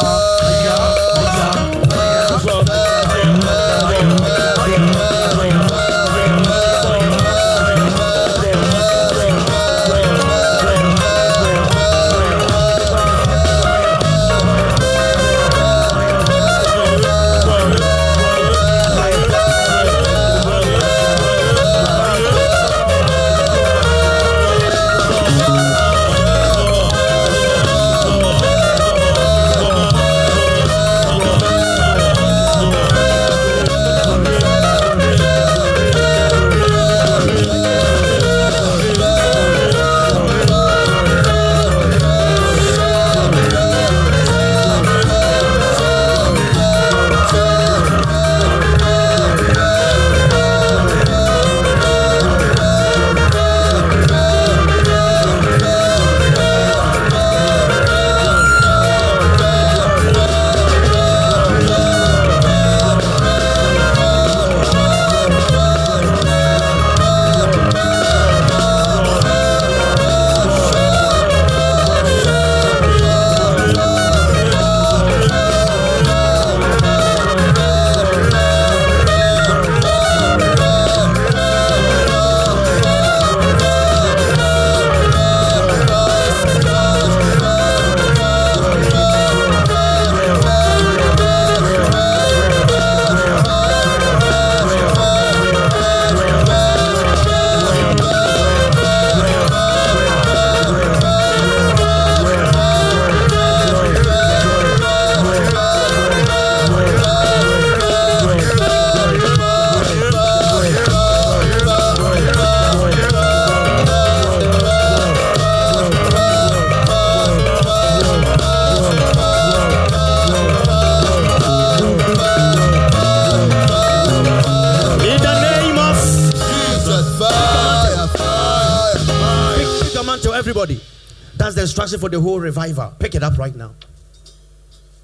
For the whole revival. Pick it up right now.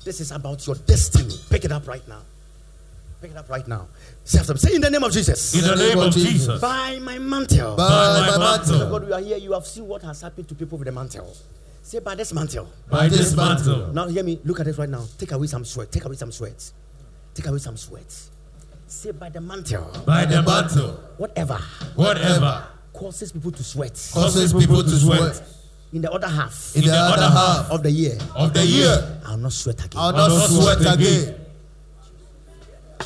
This is about your destiny. Pick it up right now. Pick it up right now. Say after me. Say in the name of Jesus. In the name of Jesus. By my mantle. By my my mantle. mantle. God, we are here. You have seen what has happened to people with the mantle. Say by this mantle. By this mantle. Now hear me. Look at it right now. Take away some sweat. Take away some sweat. Take away some sweat. Say by the mantle. By the mantle. Whatever Whatever causes people to sweat Causes people to sweat. In the other half In the other half of the year, of the year. I'll not sweat again. I'll not sweat again.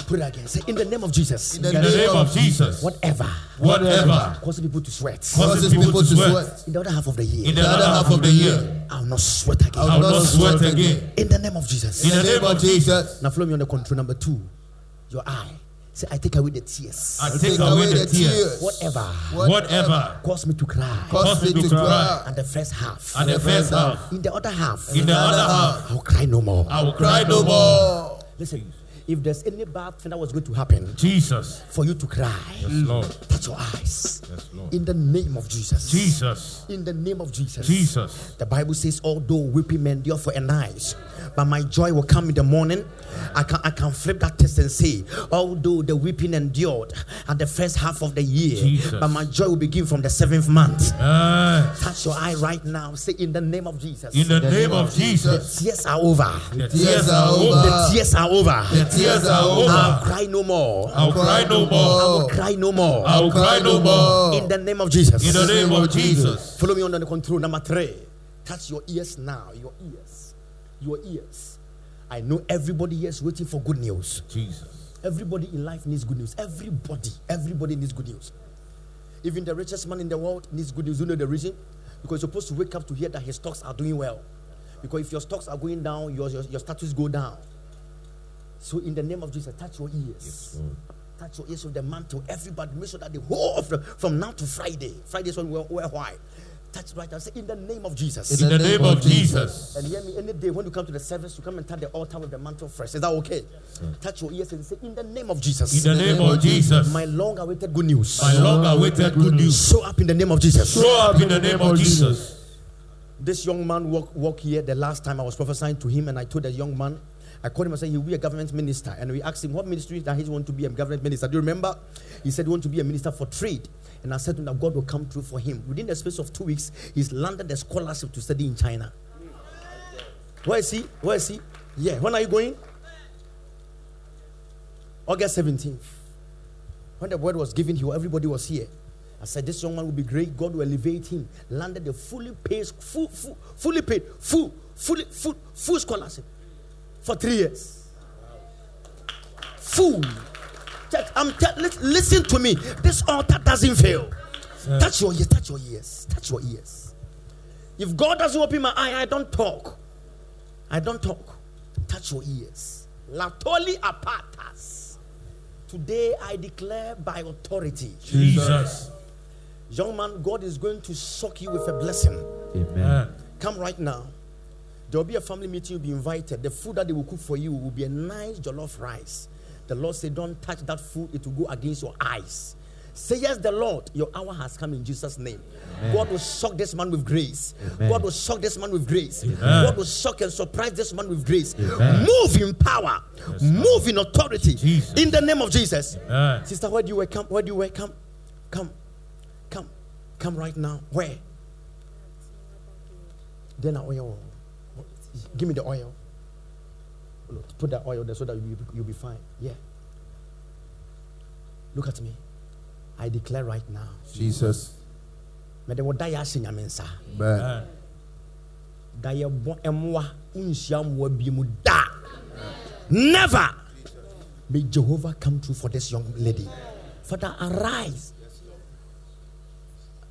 Put it again. Say in the name of Jesus. In the In the name of Jesus. Whatever Whatever causes people to sweat Causes people to sweat. in the other half of the year, in the other half of the year. I'll not sweat again. I will not sweat again. In the name of Jesus. In the name of Jesus. Now follow me on the control number two. Your eye. Say, I take away the tears. I take away the tears. Whatever Whatever cause me to cry. Cause me to cry. And the first half. and the first half. In the other half. In the other half. I'll cry no more. I will cry no more. Listen, if there's any bad thing that was going to happen Jesus. for you to cry, Yes, Lord. touch your eyes. Yes, Lord. In the name of Jesus. Jesus. In the name of Jesus. Jesus. The Bible says, although weeping men endure for a night, but my joy will come in the morning. I can I can flip that test and say, although the weeping endured at the first half of the year, Jesus. but my joy will begin from the seventh month. Amen. Touch your eye right now. Say in the name of Jesus. In the the name name of of Jesus, tears are over. the tears are over. The tears are over. The tears are over. I'll cry no more. I'll cry no more. I'll cry no more. I'll cry no more. In the name of Jesus. In the name of Jesus. Follow me under the control. Number three. Touch your ears now. Your ears. Your ears. I know everybody here is waiting for good news. Jesus. Everybody in life needs good news. Everybody. Everybody needs good news. Even the richest man in the world needs good news. You know the reason? Because you're supposed to wake up to hear that his stocks are doing well. Because if your stocks are going down, your, your, your status go down. So in the name of Jesus, touch your ears. Yes, Touch your ears with the mantle. Everybody, make sure that the whole of the, from now to Friday, Friday is when we're, we're white. Touch right now. Say in the name of Jesus. In the name of Jesus. And hear me any day when you come to the service, you come and touch the altar with the mantle fresh. Is that okay? Touch your ears and say, In the name of Jesus. In the name of Jesus. my long awaited good news. My long awaited good news. Show up in the name of Jesus. Show up in the name of Jesus. This young man walk, walk here the last time I was prophesying to him, and I told the young man, I called him and said he will be a government minister. And we asked him what ministry that he want to be a government minister. Do you remember? He said he want to be a minister for trade. And I said to him that God will come through for him. Within the space of two weeks, he's landed a scholarship to study in China. Where is he? Where is he? Yeah. When are you going? August 17th. When the word was given everybody was here. I said, This young man will be great. God will elevate him. Landed a fully paid, full, full, fully paid, full, fully, full, full scholarship for three years. Full. Church, I'm te- listen to me. This altar doesn't fail. Touch your ears, touch your ears, touch your ears. If God doesn't open my eye, I don't talk. I don't talk. Touch your ears. Latoli apartas. Today I declare by authority. Jesus. Young man, God is going to shock you with a blessing. Amen. Come right now. There will be a family meeting, you'll be invited. The food that they will cook for you will be a nice jollof rice. The Lord said, Don't touch that food, it will go against your eyes. Say yes, the Lord, your hour has come in Jesus' name. God will shock this man with grace. God will shock this man with grace. God will shock and surprise this man with grace. Move in power, move in authority. Jesus. In the name of Jesus. Amen. Sister, where do you work? Come, where do you work? Come, come, come, come right now. Where? Then the oil. Give me the oil. Look, Put that oil there so that you'll be, you'll be fine. Yeah. Look at me. I declare right now. Jesus. May the word die asing amensa. Amen. Amen. Da ye bo emwa bi mu da. Never. May Jehovah come true for this young lady. Father, arise.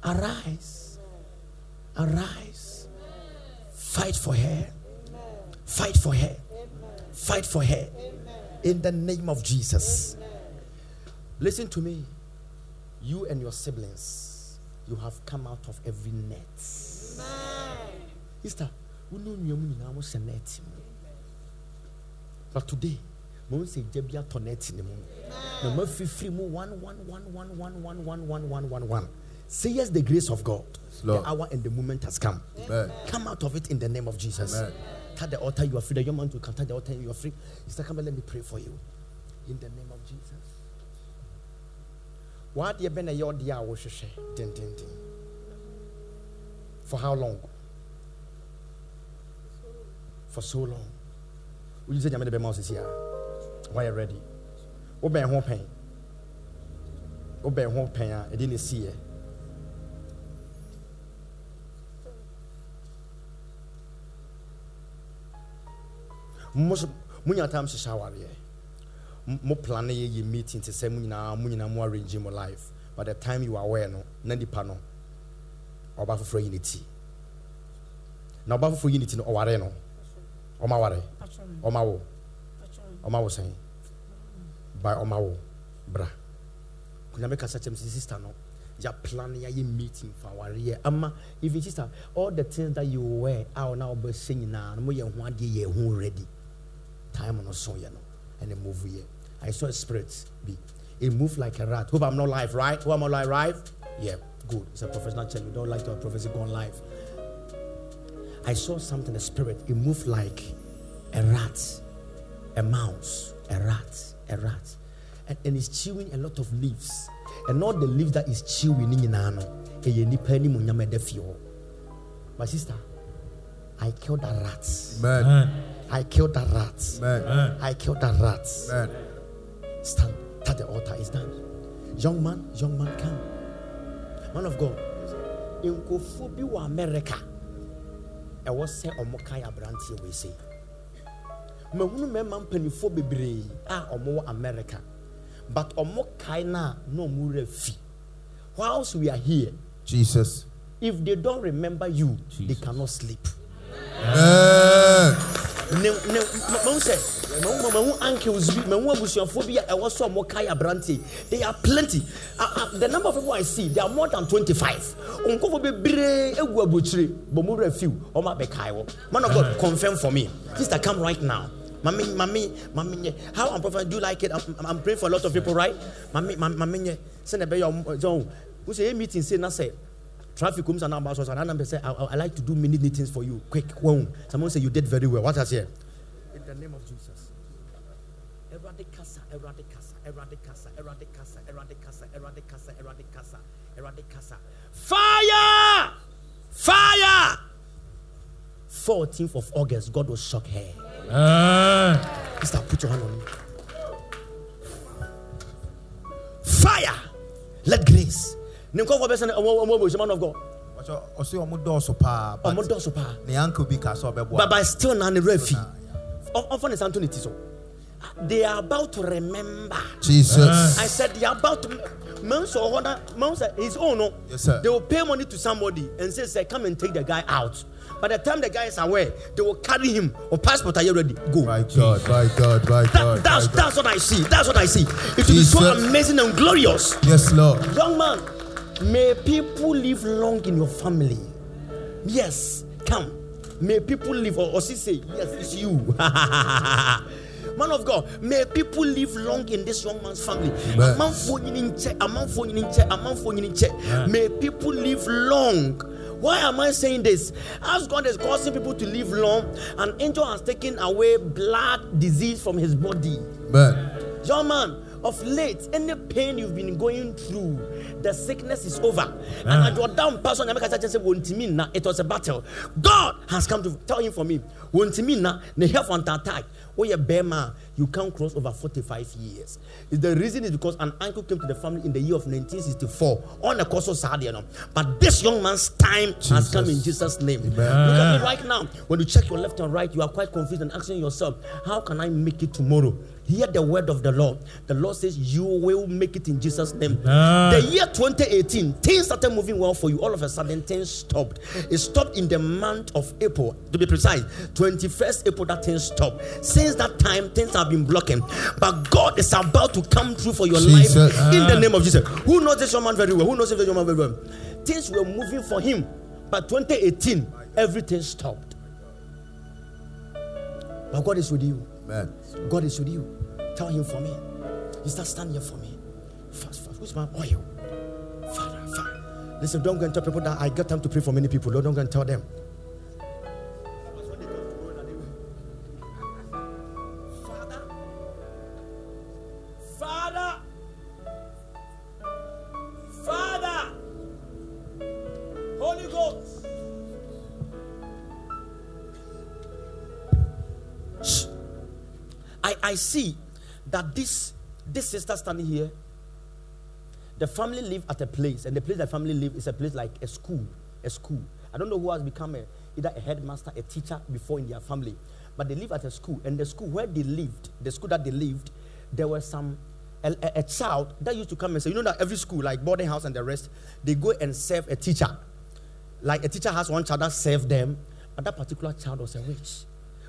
Arise. Arise. Fight for her. Fight for her. Fight for her. In the name of Jesus. Listen to me. You and your siblings, you have come out of every net. Sister, wo ne onua mu nyinaa mo hyɛ net. But today, mo n sɛ gya bi atɔ net ne mu. Mo afifiri mu one one one one one one one one one one one. Say yes, the grace of God. Lord. The hour and the moment has come. Amen. Come out of it in the name of Jesus. Amen. Touch the altar, you are free. The young man to come touch the altar, you are free. Sister, come and let me pray for you. In the name of Jesus. What you been a year dear Din din din. For how long? For so long. Will you say Jamaica the mouse is here? Why you ready? Obey home pain. Obey home pain. I didn't see it. Most munya time hyehyɛ awareɛ mo plan yɛ yɛ meeting te sɛ mo nyinaa mo nyinaa mo arrange mo life. By the time you are aware no na nipa no ɔba foforɔ yi ne ti na ɔba foforɔ yi ne ti no ɔware no. Ɔma ware. Ɔma wo. Ɔma wo sɛn by ɔma wo bra. Kunyame kasa kyɛm sɛ sister no ya plan yɛayɛ meeting fa awareɛ ama even sister all the things that you wear a wo na wobɛhyɛ nyinaa no moyɛ ho adeɛ yɛ ho ready time no so yɛ no. And it move yɛ I saw a spirit be. It moved like a rat. Hope I'm not live right? Hope I'm not live right? Yeah good. It's a professional channel. We don't like to have prophecy go on live. I saw something a spirit. It moved like a rat, a mouse, a rat, a rat, and, and it's chewing a lot of leaves. And all the leaves that is chewing in Yinano, ɛyɛ nipa anim nyama ɛda fie hɔ. My sister, I killed a rat. Amen. Amen. I killed that rat. Amen. I killed that rat. Amen. Stand at the altar. It's done. Young man, young man, come. Man of God. in bi wɔ America. Ɛwɔ sɛ ɔmo kae aberanteɛ wei sei. Mahunu mmarima mpanimfoɔ bebree a wɔ America. But ɔmo kae no na fi. Whilst we are here, Jesus. if they don't remember you, they cannot sleep. Amen. Ne ne mahu sɛ mahu mahu uncles bi mahu abusuafoɔ bi a ɛwɔ so a wɔkae aberante. They are plenty. Uh, uh, the number of people i see they are more than 25 nkɔfoɔ bebree egu aburokyire mu werɛ fiw ɔmo abɛkae wɔ. Man of god confirm for me. Sister come right now. Mami, mami, mami, how I'm prophet, do you like it? I'm, I'm- praying for a lot of people, right? Mami, mami, mami. Send a baby, so, who say, meeting, say, na say, traffic comes and number, so another number say, I, I, I like to do many things for you, quick, one. Someone say, you did very well. What I say? In the name of Jesus. Eradicasa, eradicasa, eradicasa, eradicasa, eradicasa, eradicasa, eradicasa, eradicasa. Fire! Fire! 14th of August, God will shock her. Amen. Sister, put your hand on me. Fire! Let grace. Ninkɔfɔ bɛ sɛ ɔmɔ bɔ man of God. Ɔsɛ ɔsɛ ɔmo dɔɔso paa. but dɔɔso paa. Ne uncle bi ka sɛ ɔbɛboa. But by still na ne refi. Ɔfɔ ne santo ne ti so. They are about to remember. Jesus. I said they are about to. Man saw Honda, man said his own. No, Yes, sir. They will pay money to somebody and say, "Say, come and take the guy out." By the time the guy is aware, they will carry him. Or passport, are you ready? Go. My God, my God, my That- God. that's my God. that's what I see. That's what I see. It will be so amazing and glorious. Yes, Lord. Young man, may people live long in your family. Yes, come. May people live, or, or she say, yes, it's you. Man of God, may people live long in this young man's family. Amen. Amanfo nyini nkyɛ, amanfo nyini nkyɛ, amanfo nyini nkyɛ. May people live long. Why am I saying this? As God is causing people to live long, an angel has taken away blood disease from his body. Amen. Young man, of late, any pain you've been going through, the sickness is over. Ah. And at your down person, it was a battle. God has come to tell him for me. The health on attack. Oh, yeah, Bema, you can't cross over 45 years. The reason is because an uncle came to the family in the year of 1964 on a course of Sadia. But this young man's time has come in Jesus' name. Look at me right now. When you check your left and right, you are quite confused and asking yourself, How can I make it tomorrow? Hear the word of the Lord. The Lord says, You will make it in Jesus' name. Amen. The year 2018, things started moving well for you. All of a sudden, things stopped. It stopped in the month of April, to be precise, 21st April, that thing stopped. Since that time, things have been blocking. But God is about to come through for your Jesus. life in the name of Jesus. Who knows this young man very well? Who knows this young man very well? Things were moving for him. But 2018, everything stopped. But God is with you. Amen. God is with you. Tell him for me. You start standing here for me. Fast, fast. Who's my oil? Father, Father. Listen, don't go and tell people that I got time to pray for many people. Lord, don't go and tell them. See that this this sister standing here, the family live at a place, and the place that family live is a place like a school, a school. I don't know who has become a, either a headmaster, a teacher before in their family, but they live at a school, and the school where they lived, the school that they lived, there was some a, a- a child that used to come and say, you know that every school like boarding house and the rest, they go and serve a teacher. Like a teacher has one child that served them, but that particular child was a witch.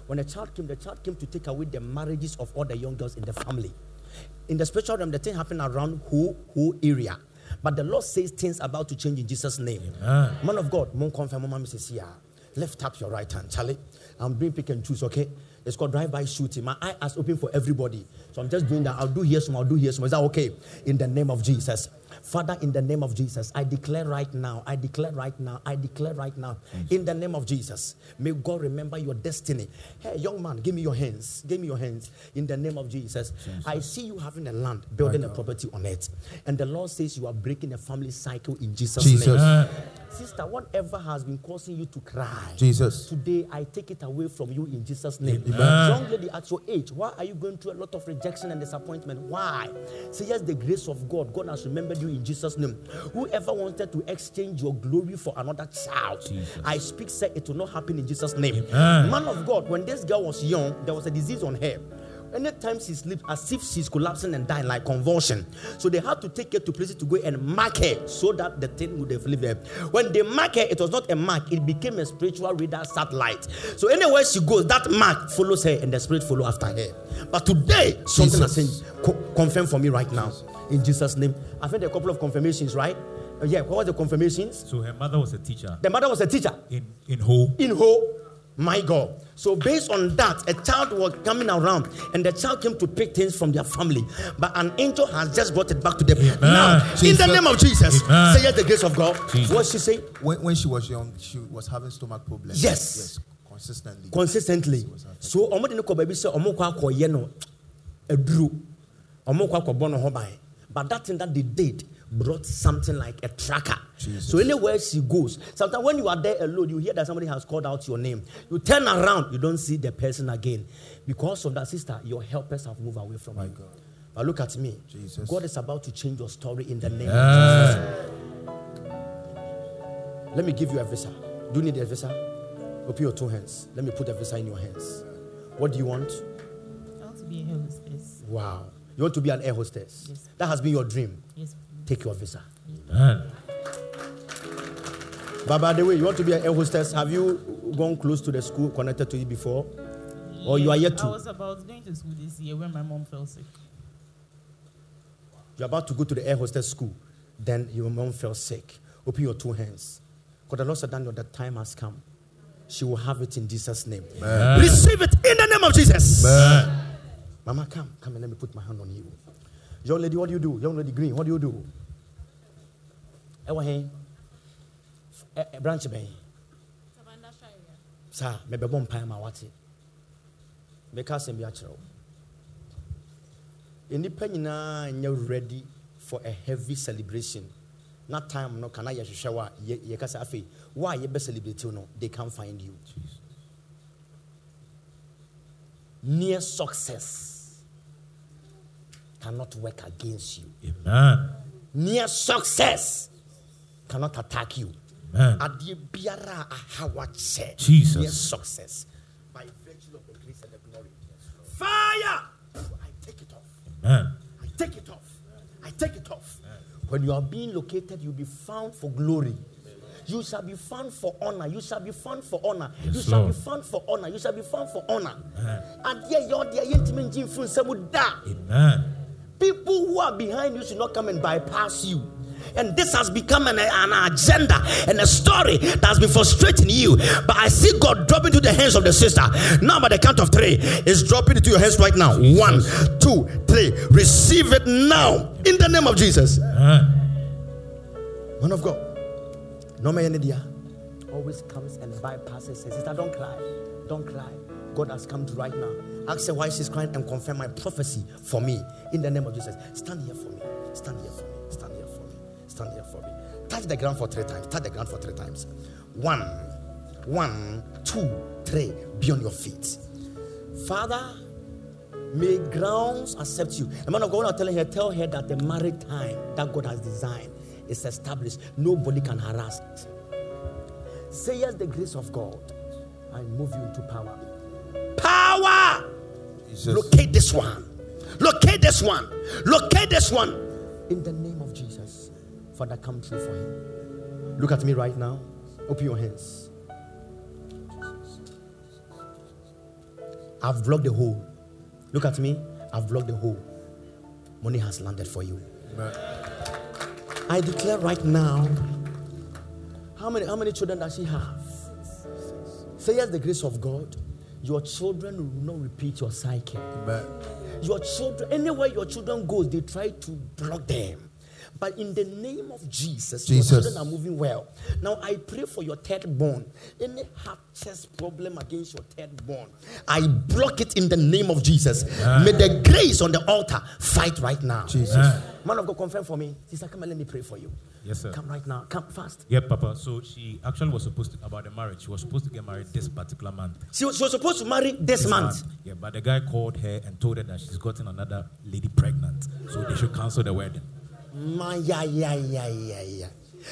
When the child came, the child came to take away the marriages of all the young girls in the family. In the spiritual realm, the thing happened around who who area. But the Lord says things about to change in Jesus' name. Amen. Man of God, mon confirm, mama says, yeah. Lift up your right hand, Charlie. I'm doing pick and choose, okay? It's called drive-by shooting. My eye is open for everybody. So I'm just doing that. I'll do here some, I'll do here some. Is that okay? In the name of Jesus. Father, in the name of Jesus, I declare right now, I declare right now, I declare right now, in the name of Jesus, may God remember your destiny. Hey, young man, give me your hands. Give me your hands. In the name of Jesus. I see you having a land, building a property on it. And the Lord says you are breaking a family cycle in Jesus' Jesus. name. Sister, whatever has been causing you to cry, Jesus. today I take it away from you in Jesus' name. Young lady at your age, why are you going through a lot of rejection and disappointment? Why? Say yes, the grace of God. God has remembered you in Jesus' name. Whoever wanted to exchange your glory for another child, Jesus. I speak, say it will not happen in Jesus' name. Amen. Man of God, when this girl was young, there was a disease on her. Anytime she sleeps, as if she's collapsing and dying, like convulsion. So they had to take her to places to go and mark her so that the thing would have lived there. When they mark her, it was not a mark, it became a spiritual radar satellite. So anywhere she goes, that mark follows her and the spirit follow after her. But today, something has changed. Co- confirm for me right now. In Jesus' name. I've had a couple of confirmations, right? Uh, yeah, what was the confirmations? So her mother was a teacher The mother was a teacher in, in Ho. in Ho, my God. So based on that, a child was coming around, and the child came to pick things from their family. But an angel has just brought it back to them. Now, in the name of Jesus, Amen. say yes, the grace of God. Jesus. What she say? When, when she was young, she was having stomach problems. Yes. Yes. Consistently. Consistently. So ọmọ de ne kọ baabi sẹ ọmọ kọ akọyẹ no aduro ọmọ kọ akọbọ no ho ban but that thing that they did brought something like a tracker. Jesus. So anywhere she goes, sometimes when you are there alone, you hear that somebody has called out your name. You turn around, you don't see the person again. Because of that, sister, your helpers have moved away from you. God. But look at me. Jesus. God is about to change your story in the name of Jesus. Let me give you a visa. Do you need a visa? Open your two hands. Let me put a visa in your hands. What do you want? I want to be a hair hostess. Wow. You want to be an air hostess? Yes. That has been your dream. Yes. Take your visa. Amen. But by the way, you want to be an air hostess? Have you gone close to the school connected to it before? Or you are yet to? I was about going to school this year when my mom fell sick. You're about to go to the air hostess school. Then your mom fell sick. Open your two hands. Because the Lord said, Daniel, the time has come. She will have it in Jesus' name. Amen. Receive it in the name of Jesus. Amen. Mama, come. Come and let me put my hand on you. Young lady, what do you do? Young lady green, what do you do? Ewa hen. Eh, eh, Branch bɛn. Saa, mebɛbɔ mpae ma wate. Mɛka asɛm bi akyerɛ wo. Nnipa nyinaa nyɛ ready for a heavy celebration. Na time no kana yɛhwehwɛ wo a yɛ- yɛka sɛ afei wo a yɛbɛ celebrate no they can't find you. Near success cannot work against you. Amen. Near success cannot attack you. Amen. Adeɛ biara a aha wakyɛ. Jesus. Near success by virtue of the grace and the glory. Fire! I take it off. Amen. I take it off. I take it off. When you are being located, you'll be found for glory. You shall be found for honor. You shall be found for honor. you shall Lord. be found for honor. You shall be found for honor. Adeɛ yɛ ɔdeɛ yɛntumi ngye mfiri nsɛm da. Amen. People who are behind you should not come and bypass you. And this has become an, an agenda and a story that has been frustrating you. But I see God dropping into the hands of the sister. Now, by the count of three, it's dropping into your hands right now. One, two, three. Receive it now in the name of Jesus. Amen. Man of God, no man India always comes and bypasses. Says, Sister, don't cry, don't cry. God has come to right now. Ask her why she's crying and confirm my prophecy for me in the name of Jesus. Stand here for me. Stand here for me. Stand here for me. Stand here for me. Touch the ground for three times. Touch the ground for three times. One, one, two, three. Be on your feet. Father, May grounds accept you. A man of God, I'm telling her, tell her that the married time that God has designed is established. Nobody can harass it. Say yes, the grace of God, and move you into. Power! Jesus. Locate this one. Locate this one. Locate this one. In the name of Jesus. Father, come true for him. Look at me right now. Open your hands. I've blocked the hole. Look at me. I've blocked the hole. Money has landed for you. I declare right now. How many, how many children does she have? Say yes, the grace of God. Your children will not repeat your cycle. Amen. Your children, anywhere your children goes, they try to block them. But in the name of Jesus, Jesus. your children are moving well. Now I pray for your third born. Any heart chest problem against your third born, I block it in the name of Jesus. May the grace on the altar fight right now. Jesus. Amen. Man of God, confirm for me. Sister, come and let me pray for you. Yes, sir. Come right now. Come fast. Yeah, Papa. So she actually was supposed to about the marriage. She was supposed to get married this particular month. She was, she was supposed to marry this, This month. Yeah, but the guy called her and told her that she's gotten another lady pregnant, so they should cancel the wedding. Ma, yeah, yeah, yeah, yeah, yeah.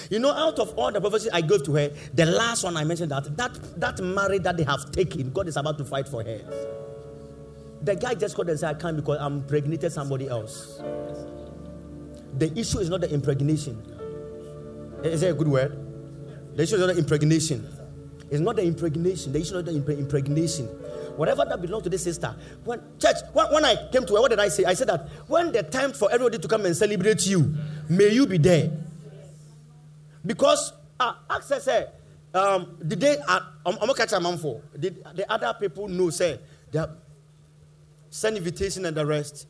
You know, out of all the prophecies I gave to her, the last one I mentioned that that that marriage that they have taken, God is about to fight for her. The guy just called and said, "I can't because I'm impregnated somebody else." The issue is not the impregnation. Is that a good word? The issue is not the impregnation. It's not the impregnation. The issue is not the impre- impregnation. Whatever that belongs to this sister. When church, when, when I came to her, what did I say? I said that when the time for everybody to come and celebrate you, may you be there. Because uh, ask her, say, um, did they? Uh, I'm gonna catch a man for. Did the other people know? Say, they have send invitation and the rest.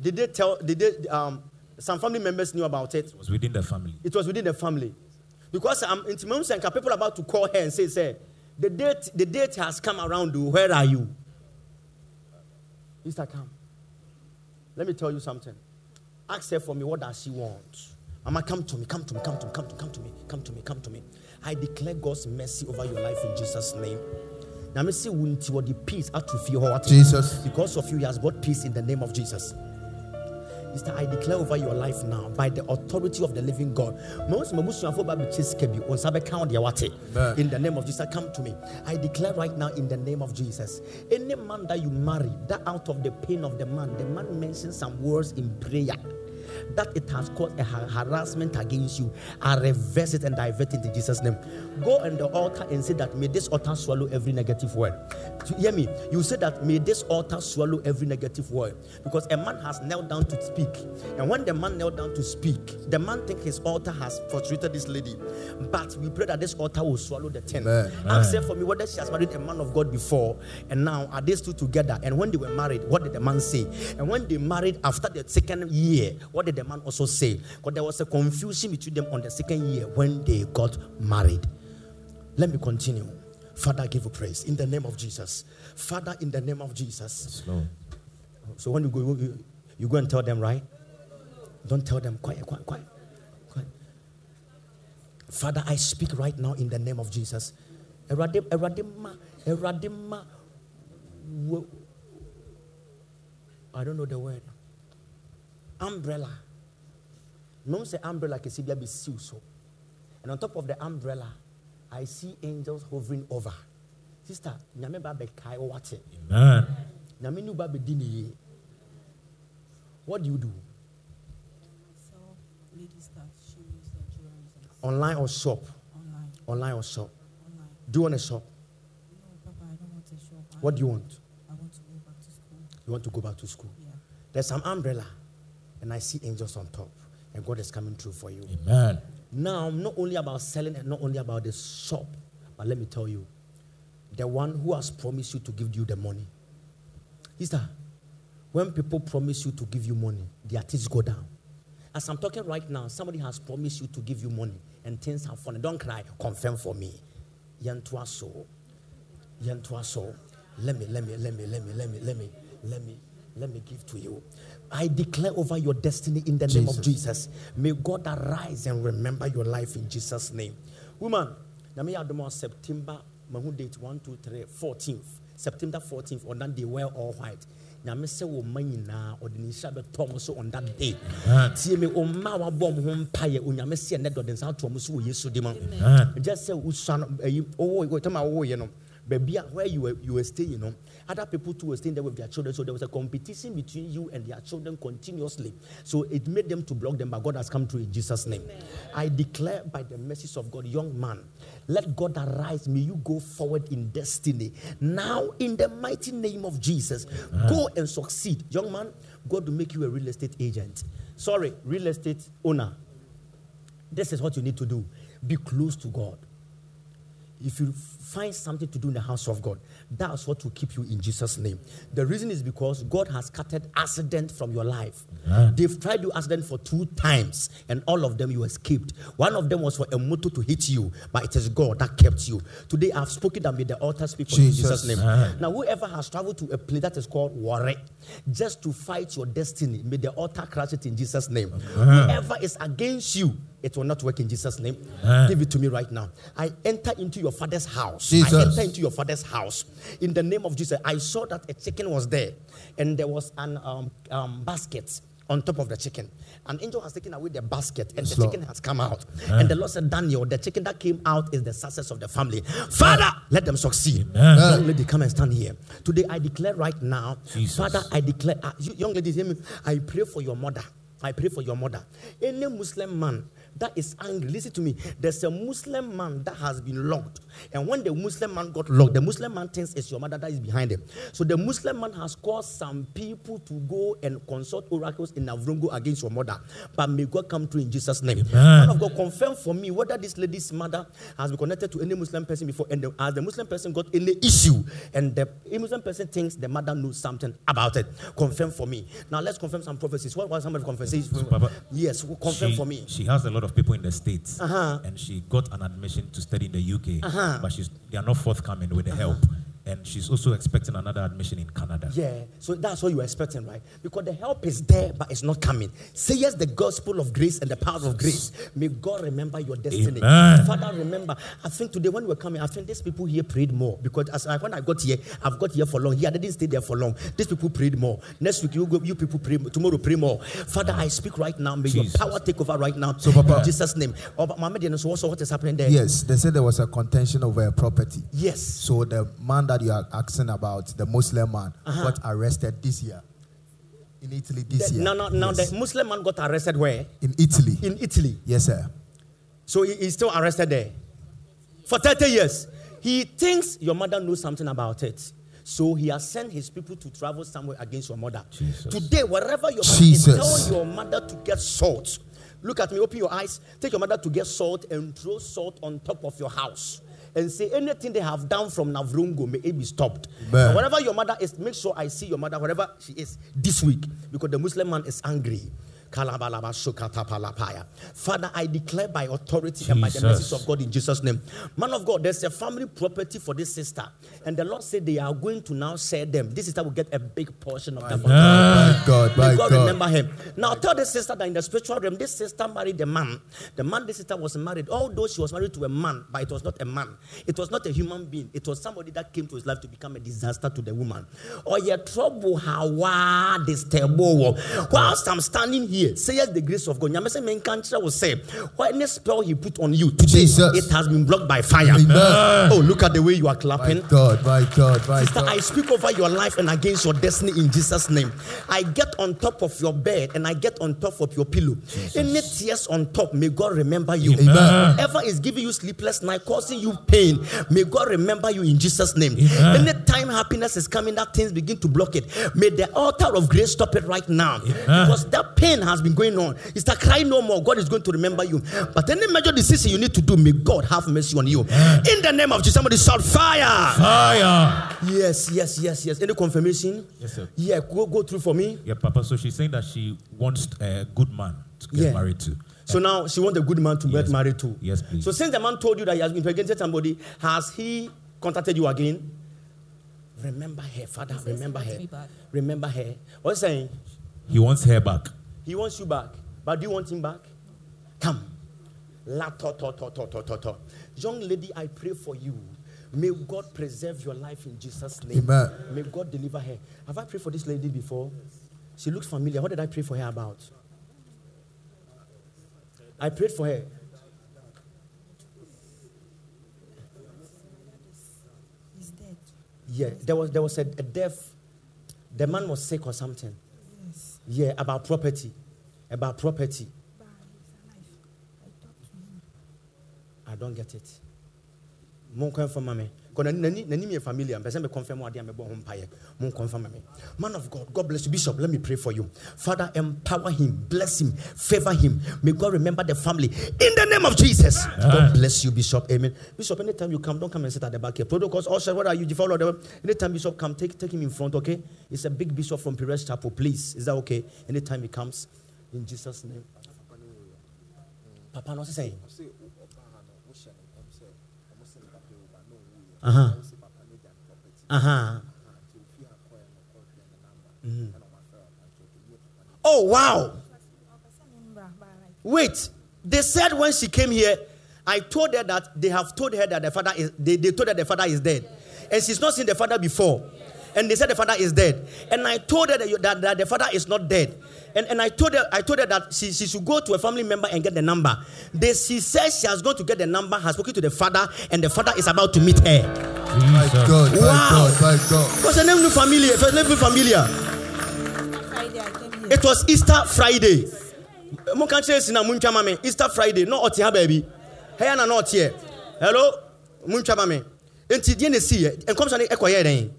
Did they tell? Did they? Um, some family members knew about it. It was within the family. It was within the family. Because I'm in Timon and people about to call her and say, say, the date, the date has come around. oh, Where are you? Sister, come. Let me tell you something. Ask her for me, what does she want? Mama, come to me, come to me, come to me, come to me, come to me, come to me, come to me. I declare God's mercy over your life in Jesus' name. Now, me see what the peace out to feel what Jesus. because of you, He has brought peace in the name of Jesus. Sister, I declare over your life now by the authority of the living God. Most mabusuafo ba biche sika bi, wo nsa bɛka wo deɛ In the name of Jesus, come to me. I declare right now in the name of Jesus. Any man that you marry, that out of the pain of the man, the man mentions some words in prayer. That it has caused a harassment against you. I reverse it and divert it in Jesus' name. Go on the altar and say that may this altar swallow every negative word. You hear me, you say that may this altar swallow every negative word because a man has knelt down to speak, and when the man knelt down to speak, the man think his altar has frustrated this lady, but we pray that this altar will swallow the ten. Her for me whether she has married a man of God before, and now are they still together? And when they were married, what did the man say? And when they married after the second year, what did the man also say? Because there was a confusion between them on the second year when they got married. Let me continue. Father, give you praise in the name of Jesus. Father, in the name of Jesus. Yes. So when you go, you, you go and tell them, right? Don't tell them, quiet, quiet, quiet, quiet. Father, I speak right now in the name of Jesus. Erade- erade ma- erade ma- wo- I don't know the word. Umbrella. No say umbrella can see be so. And on top of the umbrella, I see angels hovering over. Sister, nyame ba be kai what? Amen. Nyame nu ba bɛdi ne yie. What do you do? So, lady stuff, shoes, and Online or shop? online, Online or shop? online. Do you want a shop? No, Papa, I don't want a shop. I, What do you want? I want to go back to school. You want to go back to school? Yeah. There's some umbrella, and I see angels on top, and God is coming through for you. Amen. Now, not only about selling and not only about the shop, but let me tell you, the one who has promised you to give you the money. Sister, when people promise you to give you money, their teeth go down. As I'm talking right now, somebody has promised you to give you money and things are fallen. Don't cry, confirm for me. Yantua so. Yantua so. Let me, let me, let me, let me, let me, let me, let me, let me give to you. I declare over your destiny in the name of Jesus. May God arise and remember your life in Jesus' name. Woman, na me adom September, mahu date 1, 2, 3, 14th. September 14th, on that day, wear all white. nyame sɛ wo oh, ma nyinaa ɔde ne nhyira bɛtɔ so on that day tie me oh, ɔmma wabɔ mo ho mpayɛ onyame oh, sɛ ɛnɛ dɔde nsa atoɔ mo so wɔ yesu de mu gye sɛ wosua no ayi wowɔ time a wowoyɛ no baabi a where you were, you were staying no other people too were staying there with their children. So there was a competition between you and their children continuously. So it made them to block them but god has come through in jesus name. I declare by the mercies of god young man let god arise. May you go forward in destiny. Now in the mighty name of jesus go and succeed. Young man god will make you a real estate agent. Sorry real estate owner. This is what you need to do. Be close to god if you find something to do in the house of God, that's what will keep you in Jesus' name. The reason is because God has cutted accident from your life. They've tried you accident for two times, and all of them you escaped. One of them was for a motor to hit you, but it is God that kept you. Today I've spoken that may the altar speak for Jesus. Jesus' name. Now, whoever has traveled to a place that is called Warre, just to fight your destiny, may the altar crush it in Jesus' name. Whoever is against you, it will not work in Jesus' name. Give it to me right now. I enter into your father's house. Jesus. I enter into your father's house in the name of Jesus. I saw that a chicken was there, and there was an um, um, basket on top of the chicken. An angel has taken away the basket, and the chicken has come out. And the Lord said, Daniel, the chicken that came out is the success of the family. Father, let them succeed. Young lady, come and stand here. Today, I declare right now, Jesus. Father, I declare, uh, young ladies, hear me. I pray for your mother. I pray for your mother. Any Muslim man that is angry, listen to me. There's a Muslim man that has been locked. And when the Muslim man got locked, the Muslim man thinks it's your mother that is behind him. So the Muslim man has caused some people to go and consult oracles in Navrongo against your mother. But may God come through in Jesus' name. Man of God, confirm for me whether this lady's mother has been connected to any Muslim person before, and the, has the Muslim person got any issue, and the Muslim person thinks the mother knows something about it. Confirm for me. Now let's confirm some prophecies. What was some of the prophecies? Yes, confirm she, for me. She has a lot of people in the States, Uh-huh. and she got an admission to study in the UK, Uh-huh. but she's, they are not forthcoming with the help. And she's also expecting another admission in Canada. Yeah, so that's what you're expecting, right? Because the help is there, but it's not coming. Say yes, the gospel of grace and the power of grace. May God remember your destiny. Amen. Father, remember. I think today when we were coming, I think these people here prayed more because as I, when I got here, I've got here for long. Here, I didn't stay there for long. These people prayed more. Next week, you go, you people pray. Tomorrow, pray more. Father, I speak right now. May Jesus. your power take over right now. So, Papa- in Jesus' name. Oh, but Mama, so what is happening there? Yes, they said there was a contention over a property. Yes. So the man that you are asking about, the Muslim man, uh-huh. got arrested this year. In Italy this The- year. No, now Yes. the Muslim man got arrested where? In Italy. In Italy. yes, sir. So he- he's still arrested there for 30 years. He thinks your mother knows something about it. So he has sent his people to travel somewhere against your mother. Jesus. Today, wherever your mother is, tell your mother to get salt. Look at me, open your eyes. Take your mother to get salt and throw salt on top of your house. And say anything they have done from Navrongo may it be stopped. Amen. Wherever your mother is, make sure I see your mother wherever she is this week because the Muslim man is angry. Father, I declare by authority and by the Jesus. mercies of God in Jesus' name. Man of God, there's a family property for this sister. And the Lord said they are going to now sell them. This sister will get a big portion of that. My God, my God, remember him. Now tell this sister that in the spiritual realm, this sister married a man. The man this sister was married, although she was married to a man, but it was not a man. It was not a human being. It was somebody that came to his life to become a disaster to the woman. Oh, or your trouble, how disturb. Whilst I'm standing here, say yes, the grace of God. Nyame main country will say, what any spell he put on you today, Jesus. it has been blocked by fire. Amen. Oh, look at the way you are My clapping. God, my God, my Sister, I speak over your life and against your destiny in Jesus' name. I get on top of your bed and I get on top of your pillow. Any tears on top, may God remember you. Amen. Whatever is giving you sleepless night, causing you pain, may God remember you in Jesus' name. Amen. Anytime happiness is coming, that things begin to block it. May the altar of grace stop it right now. Because that pain has been going on. It's like cry no more. God is going to remember you. But any major decision you need to do, may God have mercy on you. In the name of Jesus, somebody shout fire. Fire! Yes, yes, yes, yes. Any confirmation? Yes, sir. Yeah, go, go through for me. Yeah, Papa. So she's saying that she wants a good man to get Yeah. married to. So now she wants a good man to get married to. Yes, please. So since the man told you that he has been impregnated somebody, has he contacted you again? Remember her, Father. Remember her. Remember her. What's he saying? He wants her back. He wants you back. But do you want him back? Come. La to to to to to to to. Young lady, I pray for you. May God preserve your life in Jesus' name. Amen. May God deliver her. Have I prayed for this lady before? She looks familiar. What did I pray for her about? I prayed for her. He's dead. Yeah, there was there was a, a death. The man was sick or something. Yeah, about property. About property. But he's alive. I talked to him. I don't get it. Monkey for mommy. Because nani nani me familiar. Mpɛ sɛ me confirm what I am bɔ ho mpaeɛ. Mo confirm me. Man of God, God bless you, Bishop. Let me pray for you. Father, empower him, bless him, favor him. May God remember the family in the name of Jesus. God bless you, Bishop. Amen. Bishop, anytime you come, don't come and sit at the back here. Protocols, also, what are you? You follow them. Anytime Bishop come, take take him in front. Okay. It's a big Bishop from Perez Chapel. Please, is that okay? Anytime he comes, in Jesus' name. Papa, no say. Uh-huh. Uh-huh. Mhm. Oh wow. Wait. They said when she came here, I told her that they have told her that the father is they, they told her the father is dead. And she's not seen the father before. And they said the father is dead. And I told her that, you- that, that the father is not dead. And, and I told her I told her that she, she should go to a family member and get the number. They, she says she has gone to get the number, has spoken to the father, and the father is about to meet her. My Jesus. God, my Wow. God, my God. What's the name of familiar? First name familiar. Friday I came here. It was Easter Friday. Mo kan kyerɛ si na mo ntwa ma me Easter Friday na ɔte ha baabi. Hɛyɛ na na ɔte yɛ. Hello, mo ntwa ma me. Nti deɛ na esi yɛ nkɔmsa ne ɛkɔ yɛ dɛn.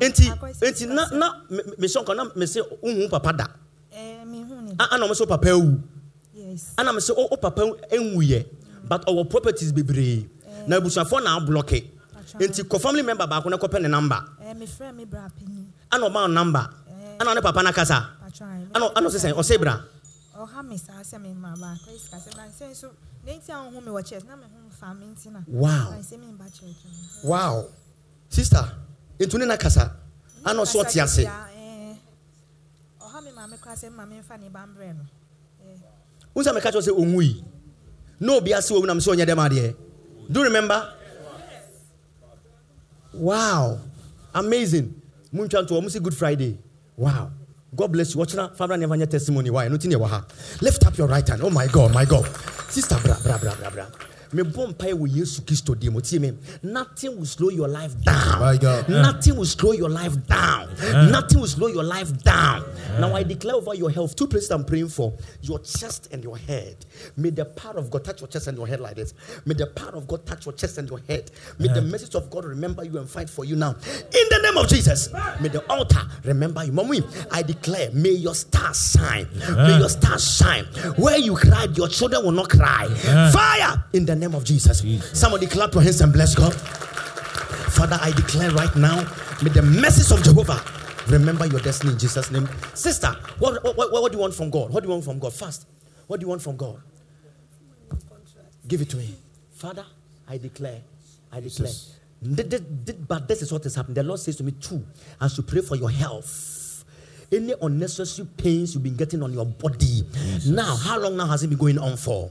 nti nti na na mehyɛ nkɔ na mese wohu papa da. Ana ɔmo sɛ papa awu ana mese o papa nwuyɛ but ɔwɔ properties bebree na abusuafoɔ na ablɔke nti kɔ family member baako na kɔpɛ ne number. Ana ɔma number. Ana ne papa no kasa. Ana ana ɔsɛ sɛn ɔsɛ bra. Ɔha me saa sɛ me mma baako ɛsi kasa na nsɛn so ne nti a ɔho me wɔ church na me ho mfa me nti wow. Wow. sister ntuni na kasa ana ɔsɛ ɔte ase wosa meka kyerɛ sɛ ɔwui na obi ase wɔ nam sɛ ɔnyɛ dɛm adeɛ do remember wow amazing muntwa nto ɔmo good friday wow God bless you. Watch now. Father, never your testimony. Why? Nothing you ha. Lift up your right hand. Oh my God, my God. Sister, bra, bra, bra, bra, bra mebɔ mpaeɛ wɔ yesu kristo deɛ mu. Tie me. Nothing will slow your life down. My God. nothing will slow your life down. Nothing will slow your life down. Now i declare over your health two places i'm praying for. Your chest and your head. May the power of god touch your chest and your head like this. May the power of god touch your chest and your head. May the message of god remember you and fight for you now. In the name of jesus may the altar remember you. Mommy i declare may your star shine. May your star shine. Where you cried your children will not cry. Fire in the name of jesus somebody clap your hands and bless god Father, I declare right now, may the message of Jehovah remember your destiny in Jesus' name. Sister, what, what, what, what do you want from God? What do you want from God? First, What do you want from God? Give it to me. Father, I declare, I declare. But this is what has happened. The Lord says to me, too, I should pray for your health. Any unnecessary pains you've been getting on your body. Now, how long now has it been going on for?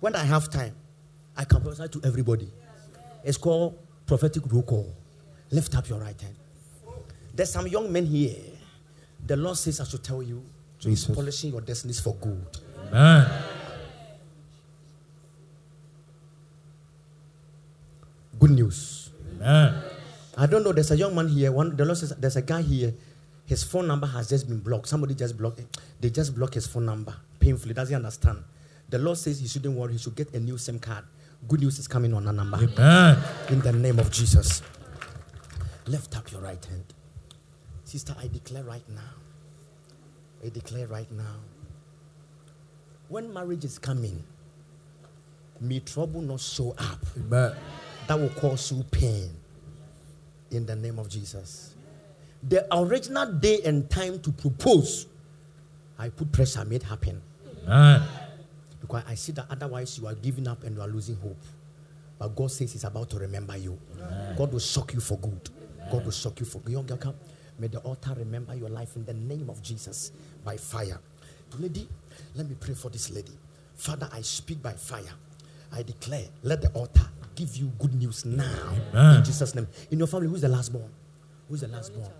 When I have time, I can prophesy to everybody. It's called prophetic roll call. Lift up your right hand. There's some young men here. The Lord says I should tell you, Jesus. polishing your destinies for good. Amen. Good news. Amen. I don't know. There's a young man here. One, the Lord says there's a guy here. His phone number has just been blocked. Somebody just blocked it. They just blocked his phone number painfully. Doesn't understand. The Lord says he shouldn't worry. He should get a new SIM card. Good news is coming on that number. Amen. In the name of Jesus. Lift up your right hand. Sister, I declare right now. I declare right now. When marriage is coming, may trouble not show up Amen. that will cause you pain in the name of Jesus. The original day and time to propose, I put pressure, made happen. Amen. Because I see that otherwise you are giving up and you are losing hope. But God says He's about to remember you. God will shock you for good. God will shock you for good. Young girl, come. May the altar remember your life in the name of Jesus by fire. Lady, let me pray for this lady. Father, I speak by fire. I declare, let the altar give you good news now. Amen. In Jesus' name. In your family, who's the last born? Who's the last born?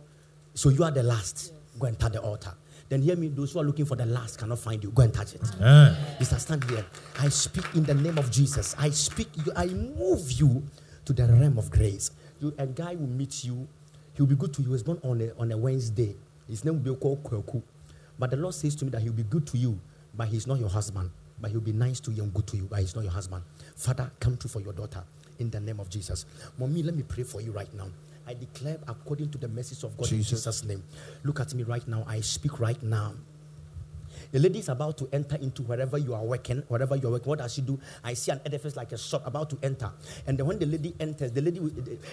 So you are the last. Go and touch the altar. Then hear me, those who are looking for the last cannot find you. Go and touch it. Amen. Mr. Stand here. I speak in the name of Jesus. I speak you, I move you to the realm of grace. You, a guy will meet you, he will be good to you. He was born on a, on a Wednesday. His name will be called Kweku. But the Lord says to me that he'll be good to you, but he's not your husband. But he'll be nice to you and good to you, but he's not your husband. Father, come true for your daughter in the name of Jesus. Mommy, let me pray for you right now. I declare according to the message of God Jesus. in Jesus' name. Look at me right now. I speak right now. The lady is about to enter into wherever you are working, wherever you are working. What does she do? I see an edifice like a shop about to enter. And then when the lady enters, the lady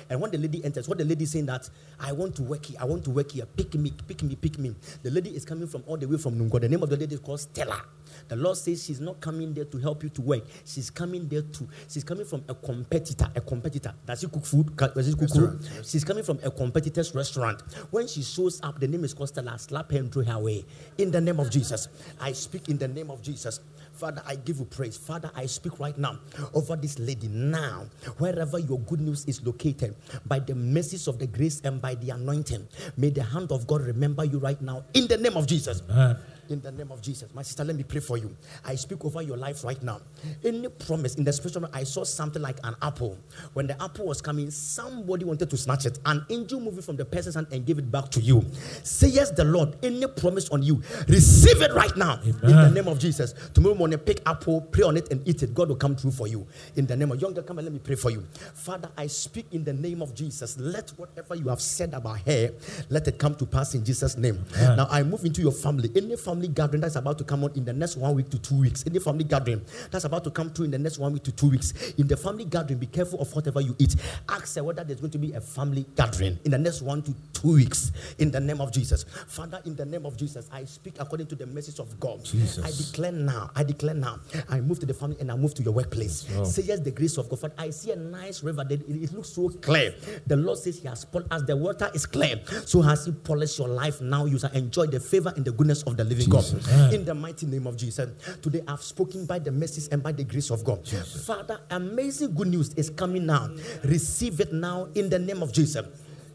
and when the lady enters, what the lady is saying that I want to work here, I want to work here. Pick me, pick me, pick me. The lady is coming from all the way from Nungo. The name of the lady is called Stella. The Lord says she's not coming there to help you to work. She's coming there to, she's coming from a competitor. A competitor. Does she cook food? Does she cook food? She's coming from a competitor's restaurant. When she shows up, the name is called Stella. Slap her and throw her away. In the name of Jesus. I speak in the name of Jesus. Father, I give you praise. Father, I speak right now over this lady now, wherever your good news is located, by the mercies of the grace and by the anointing. May the hand of God remember you right now in the name of Jesus. Amen. In the name of Jesus. My sister, let me pray for you. I speak over your life right now. Any promise in the spiritual realm, I saw something like an apple. When the apple was coming, somebody wanted to snatch it. An angel moved it from the person's hand and gave it back to you. Say yes, the Lord. Any promise on you, receive it right now. In the name of Jesus. Tomorrow morning, pick apple, pray on it, and eat it. God will come through for you. In the name of younger. come and let me pray for you. Father, I speak in the name of Jesus. Let whatever you have said about her, let it come to pass in Jesus' name. Amen. Now I move into your family. Any family gathering that's about to come on in the next one week to two weeks. Any family gathering that's about to come through in the next one week to two weeks. In the family gathering, be careful of whatever you eat. Ask her whether there's going to be a family gathering in the next one to two weeks. In the name of Jesus, Father, in the name of Jesus, I speak according to the message of God. Jesus. I declare now. I declare now. I move to the family and I move to your workplace. Lord. Say yes, the grace of God. Father, I see a nice river. That it, looks so clear. The Lord says He has polished as the water is clear. So has He polished your life now. You shall enjoy the favor and the goodness of the living Jesus. God. Amen. In the mighty name of Jesus. Today I've spoken by the mercies and by the grace of God. Father, amazing good news is coming now. Receive it now in the name of Jesus.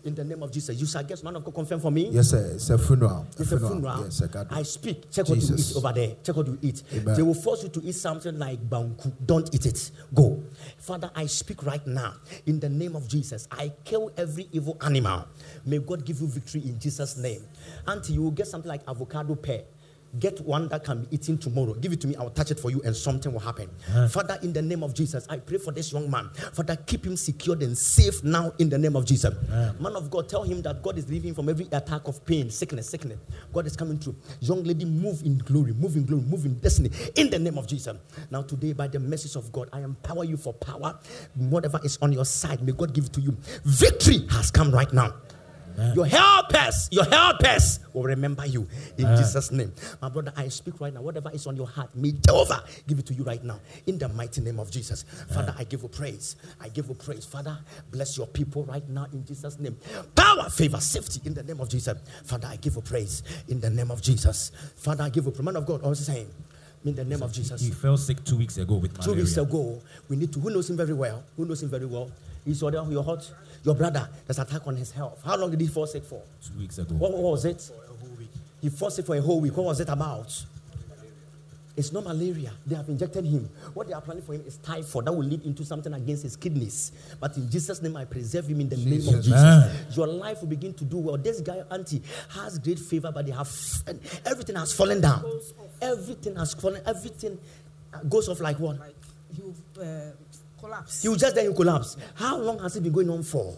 In the name of Jesus. You shall get man of God confirm for me. Yes, sir. It's a funeral. It's a funeral. Yes, sir. God. I speak. Check what you eat over there. Check what you eat. Amen. They will force you to eat something like banku. Don't eat it. Go. Father, I speak right now in the name of Jesus. I kill every evil animal. May God give you victory in Jesus' name. Until you will get something like avocado pear. Get one that can be eaten tomorrow. Give it to me. I'll touch it for you, and something will happen. Father, in the name of Jesus, I pray for this young man. Father, keep him secured and safe now in the name of Jesus. Man of God, tell him that God is him from every attack of pain, sickness, sickness. God is coming through. Young lady, move in glory, move in glory, move in destiny in the name of Jesus. Now, today, by the message of God, I empower you for power. Whatever is on your side, may God give it to you. Victory has come right now. Your helpers, your helpers will remember you in Jesus' name. My brother, I speak right now. Whatever is on your heart, may Jehovah give it to you right now in the mighty name of Jesus. Father, I give you praise. I give you praise. Father, bless your people right now in Jesus' name. Power, favor, safety in the name of Jesus. Father, I give you praise in the name of Jesus. Father, I give you praise. Man of God, also saying, in the name of Jesus He fell sick two weeks ago with two weeks ago, we need to, who knows him very well? Who knows him very well? He's your, your hot, your brother, there's attack on his health. How long did he fall sick for? Two weeks ago. What, what was it? He fell sick for a whole week. What was it about? It's not malaria. They have injected him. What they are planning for him is typhoid that will lead into something against his kidneys. But in Jesus' name, I preserve him in the name of Jesus. Amen. Your life will begin to do well. This guy, Auntie, has great favor, but they have and everything has fallen down. Everything has fallen. Everything uh, goes off like what? Like he will uh, collapse. He will just then he collapse. How long has it been going on for?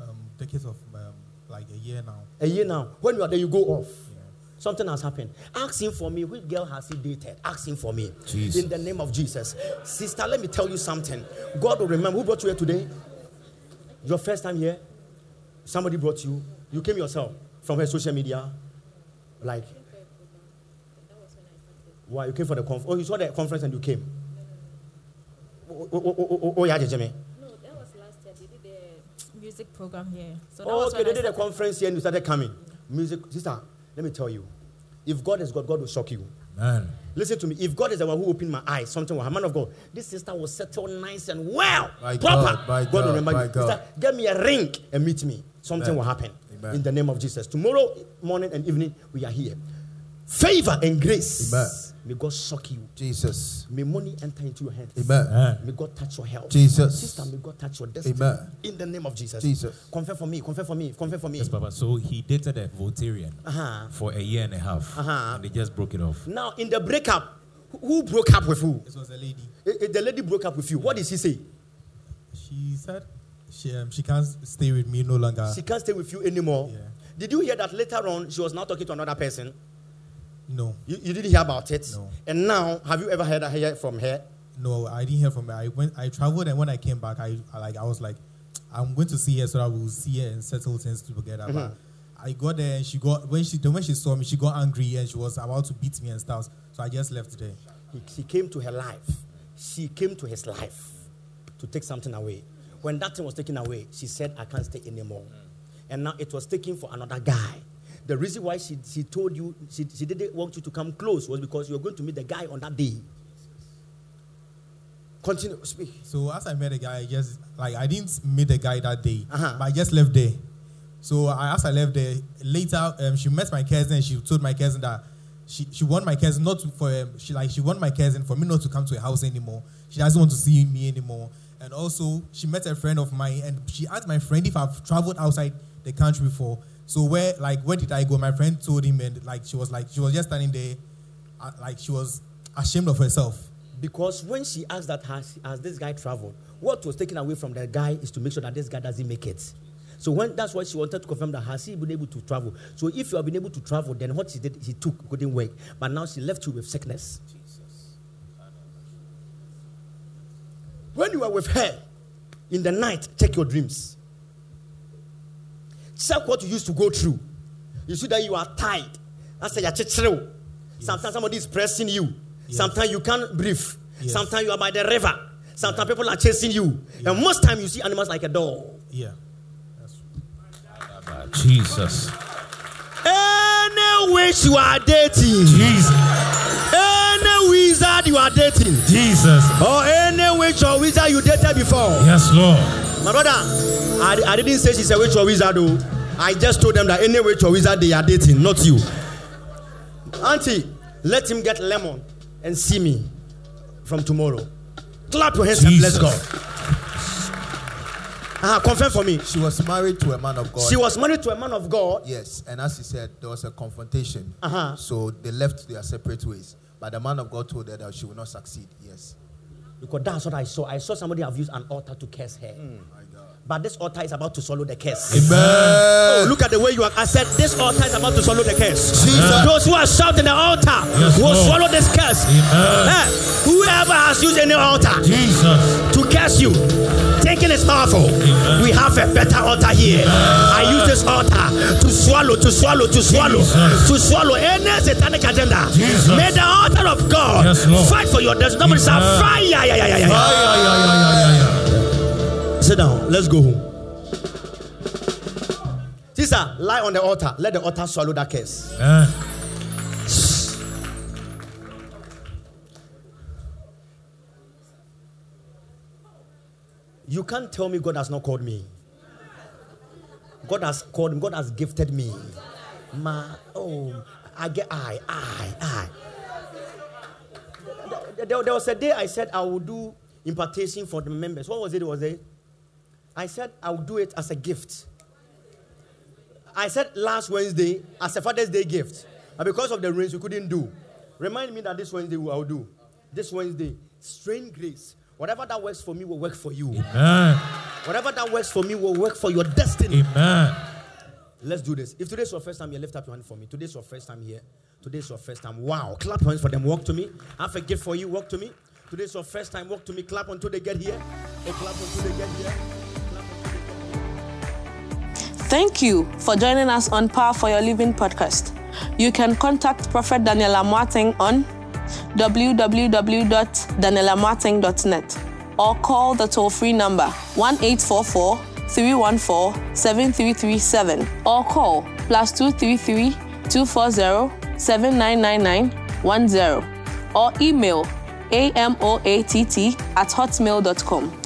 um, decades of um, like a year now. A year now. When you are there, you go off. Something has happened. Ask him for me. Which girl has he dated? Ask him for me. Jesus. In the name of Jesus. Sister, let me tell you something. God will remember. Who brought you here today? Your first time here? Somebody brought you. You came yourself from her social media? Like, why? You came for the conference? Oh, you saw the conference and you came? Oh, oh, oh, oh, oh, oh, yeah, Jimmy. No, that was last year. They did a music program here. So Oh, okay, they did a conference here and you started coming. Music, sister, let me tell you. If God is God, God will shock you. Man. Listen to me. If God is the one who opened my eyes, something will happen. Man of God, this sister will settle nice and well. My proper. God, my will God, remember you. God. Sister, get me a ring and meet me. Something will happen. Amen. In the name of Jesus. Tomorrow morning and evening, we are here. Favor and grace. Amen. May God shock you. Jesus. May money enter into your hands. Amen. Amen. May God touch your health. Jesus. Sister, may God touch your destiny. Amen. In the name of Jesus. Jesus. Confirm for me. Confirm for me. Confirm for me. Yes, Papa. So he dated a Voltarian Uh-huh. for a year and a half, Uh-huh. and they just broke it off. Now, in the breakup, who- who broke up with who? This was a lady. Eh, eh, The lady broke up with you. What did she say? She said she um, she can't stay with me no longer. She can't stay with you anymore. Yeah. Did you hear that later on she was now talking to another person? No, You, you didn't hear about it? No. And now, have you ever heard hear from her? no, I didn't hear from her. I went, I traveled, and when I came back, I, I like, I was like, I'm going to see her so that we'll see her and settle things together. Mm-hmm. But I got there, and she got when she when she saw me, she got angry and she was about to beat me and stuff. So I just left there. He, he came to her life. She came to his life to take something away. When that thing was taken away, she said, I can't stay anymore. Mm. And now it was taken for another guy. The reason why she, she told you, she, she didn't want you to come close was because you were going to meet the guy on that day. Continue, speak. So as I met the guy, I just like I didn't meet the guy that day, Uh-huh. but I just left there. So I, as I left there, later um, she met my cousin. and She told my cousin that she, she want my cousin not to, for um, she like she want my cousin for me not to come to her house anymore. She doesn't want to see me anymore. And also she met a friend of mine and she asked my friend if I've traveled outside the country before. So where like where did I go? My friend told him and like she was like she was just standing there, uh, like she was ashamed of herself. Because when she asked that, has, has this guy traveled? What was taken away from the guy is to make sure that this guy doesn't make it. So when that's why she wanted to confirm that has he been able to travel? So if you have been able to travel, then what she did, he took couldn't work. But now she left you with sickness. Jesus. When you are with her in the night, check your dreams. Check what you used to go through. You see that you are tired. That's a yachichiro. Sometimes somebody is pressing you. Sometimes you can't breathe. Yes. Sometimes you are by the river. Sometimes people are chasing you. And most time you see animals like a dog. Yeah. Jesus. Any witch you are dating, Jesus. any wizard you are dating, Jesus. or any witch or wizard you dated before. Yes, Lord. My brother, I, I didn't say she's a witch or wizard, though. I just told them that any witch or wizard they are dating, not you. Auntie, let him get lemon and see me from tomorrow. Clap your hands and bless God. Jesus. go. Uh, confirm for me. She was married to a man of God. She was married to a man of God. Yes, and as he said, there was a confrontation. Uh-huh. So they left their separate ways. But the man of God told her that she will not succeed. Yes. Because that's what I saw. I saw somebody have used an altar to curse her. Hmm, But this altar is about to swallow the curse. Amen. Oh, look at the way you are. I said, this altar is about to swallow the curse. Jesus. Those who are shouting the altar Yes, will Lord. swallow this curse. Amen. Eh, whoever has used any altar Jesus. to curse you, thinking it's powerful, we have a better altar here. I use this altar to swallow, to swallow, to swallow, Jesus. to swallow any satanic agenda. Jesus. May the altar of God Yes, fight for your destiny. Somebody say, fire. Yeah, yeah, yeah, yeah, yeah. Ay, ay, ay, ay, ay. Sit down. Let's go home. Sister, lie on the altar. Let the altar swallow that curse. Eh. You can't tell me God has not called me. God has called me. God has gifted me. Ma, oh, I get I, I, I. There, there- there was a day I said I will do impartation for the members. What was it? Was it? I said I will do it as a gift. I said last Wednesday as a Father's Day gift. But because of the rains, we couldn't do. Remind me that this Wednesday I will do. This Wednesday, strange grace. Whatever that works for me will work for you. Amen. Whatever that works for me will work for your destiny. Amen. Let's do this. If today's your first time here, lift up your hand for me. Today's your first time here. Today's your first time. Wow. Clap hands for them. Walk to me. I have a gift for you. Walk to me. Today's your first time. Walk to me. Clap until they get here. Oh, clap until they get here. Thank you for joining us on Power for Your Living podcast. You can contact Prophet Daniel Amoateng on www.danielamoateng.net or call the toll free number 1 314 7337 or call plus 233 240 7999 or email amoatt at hotmail.com.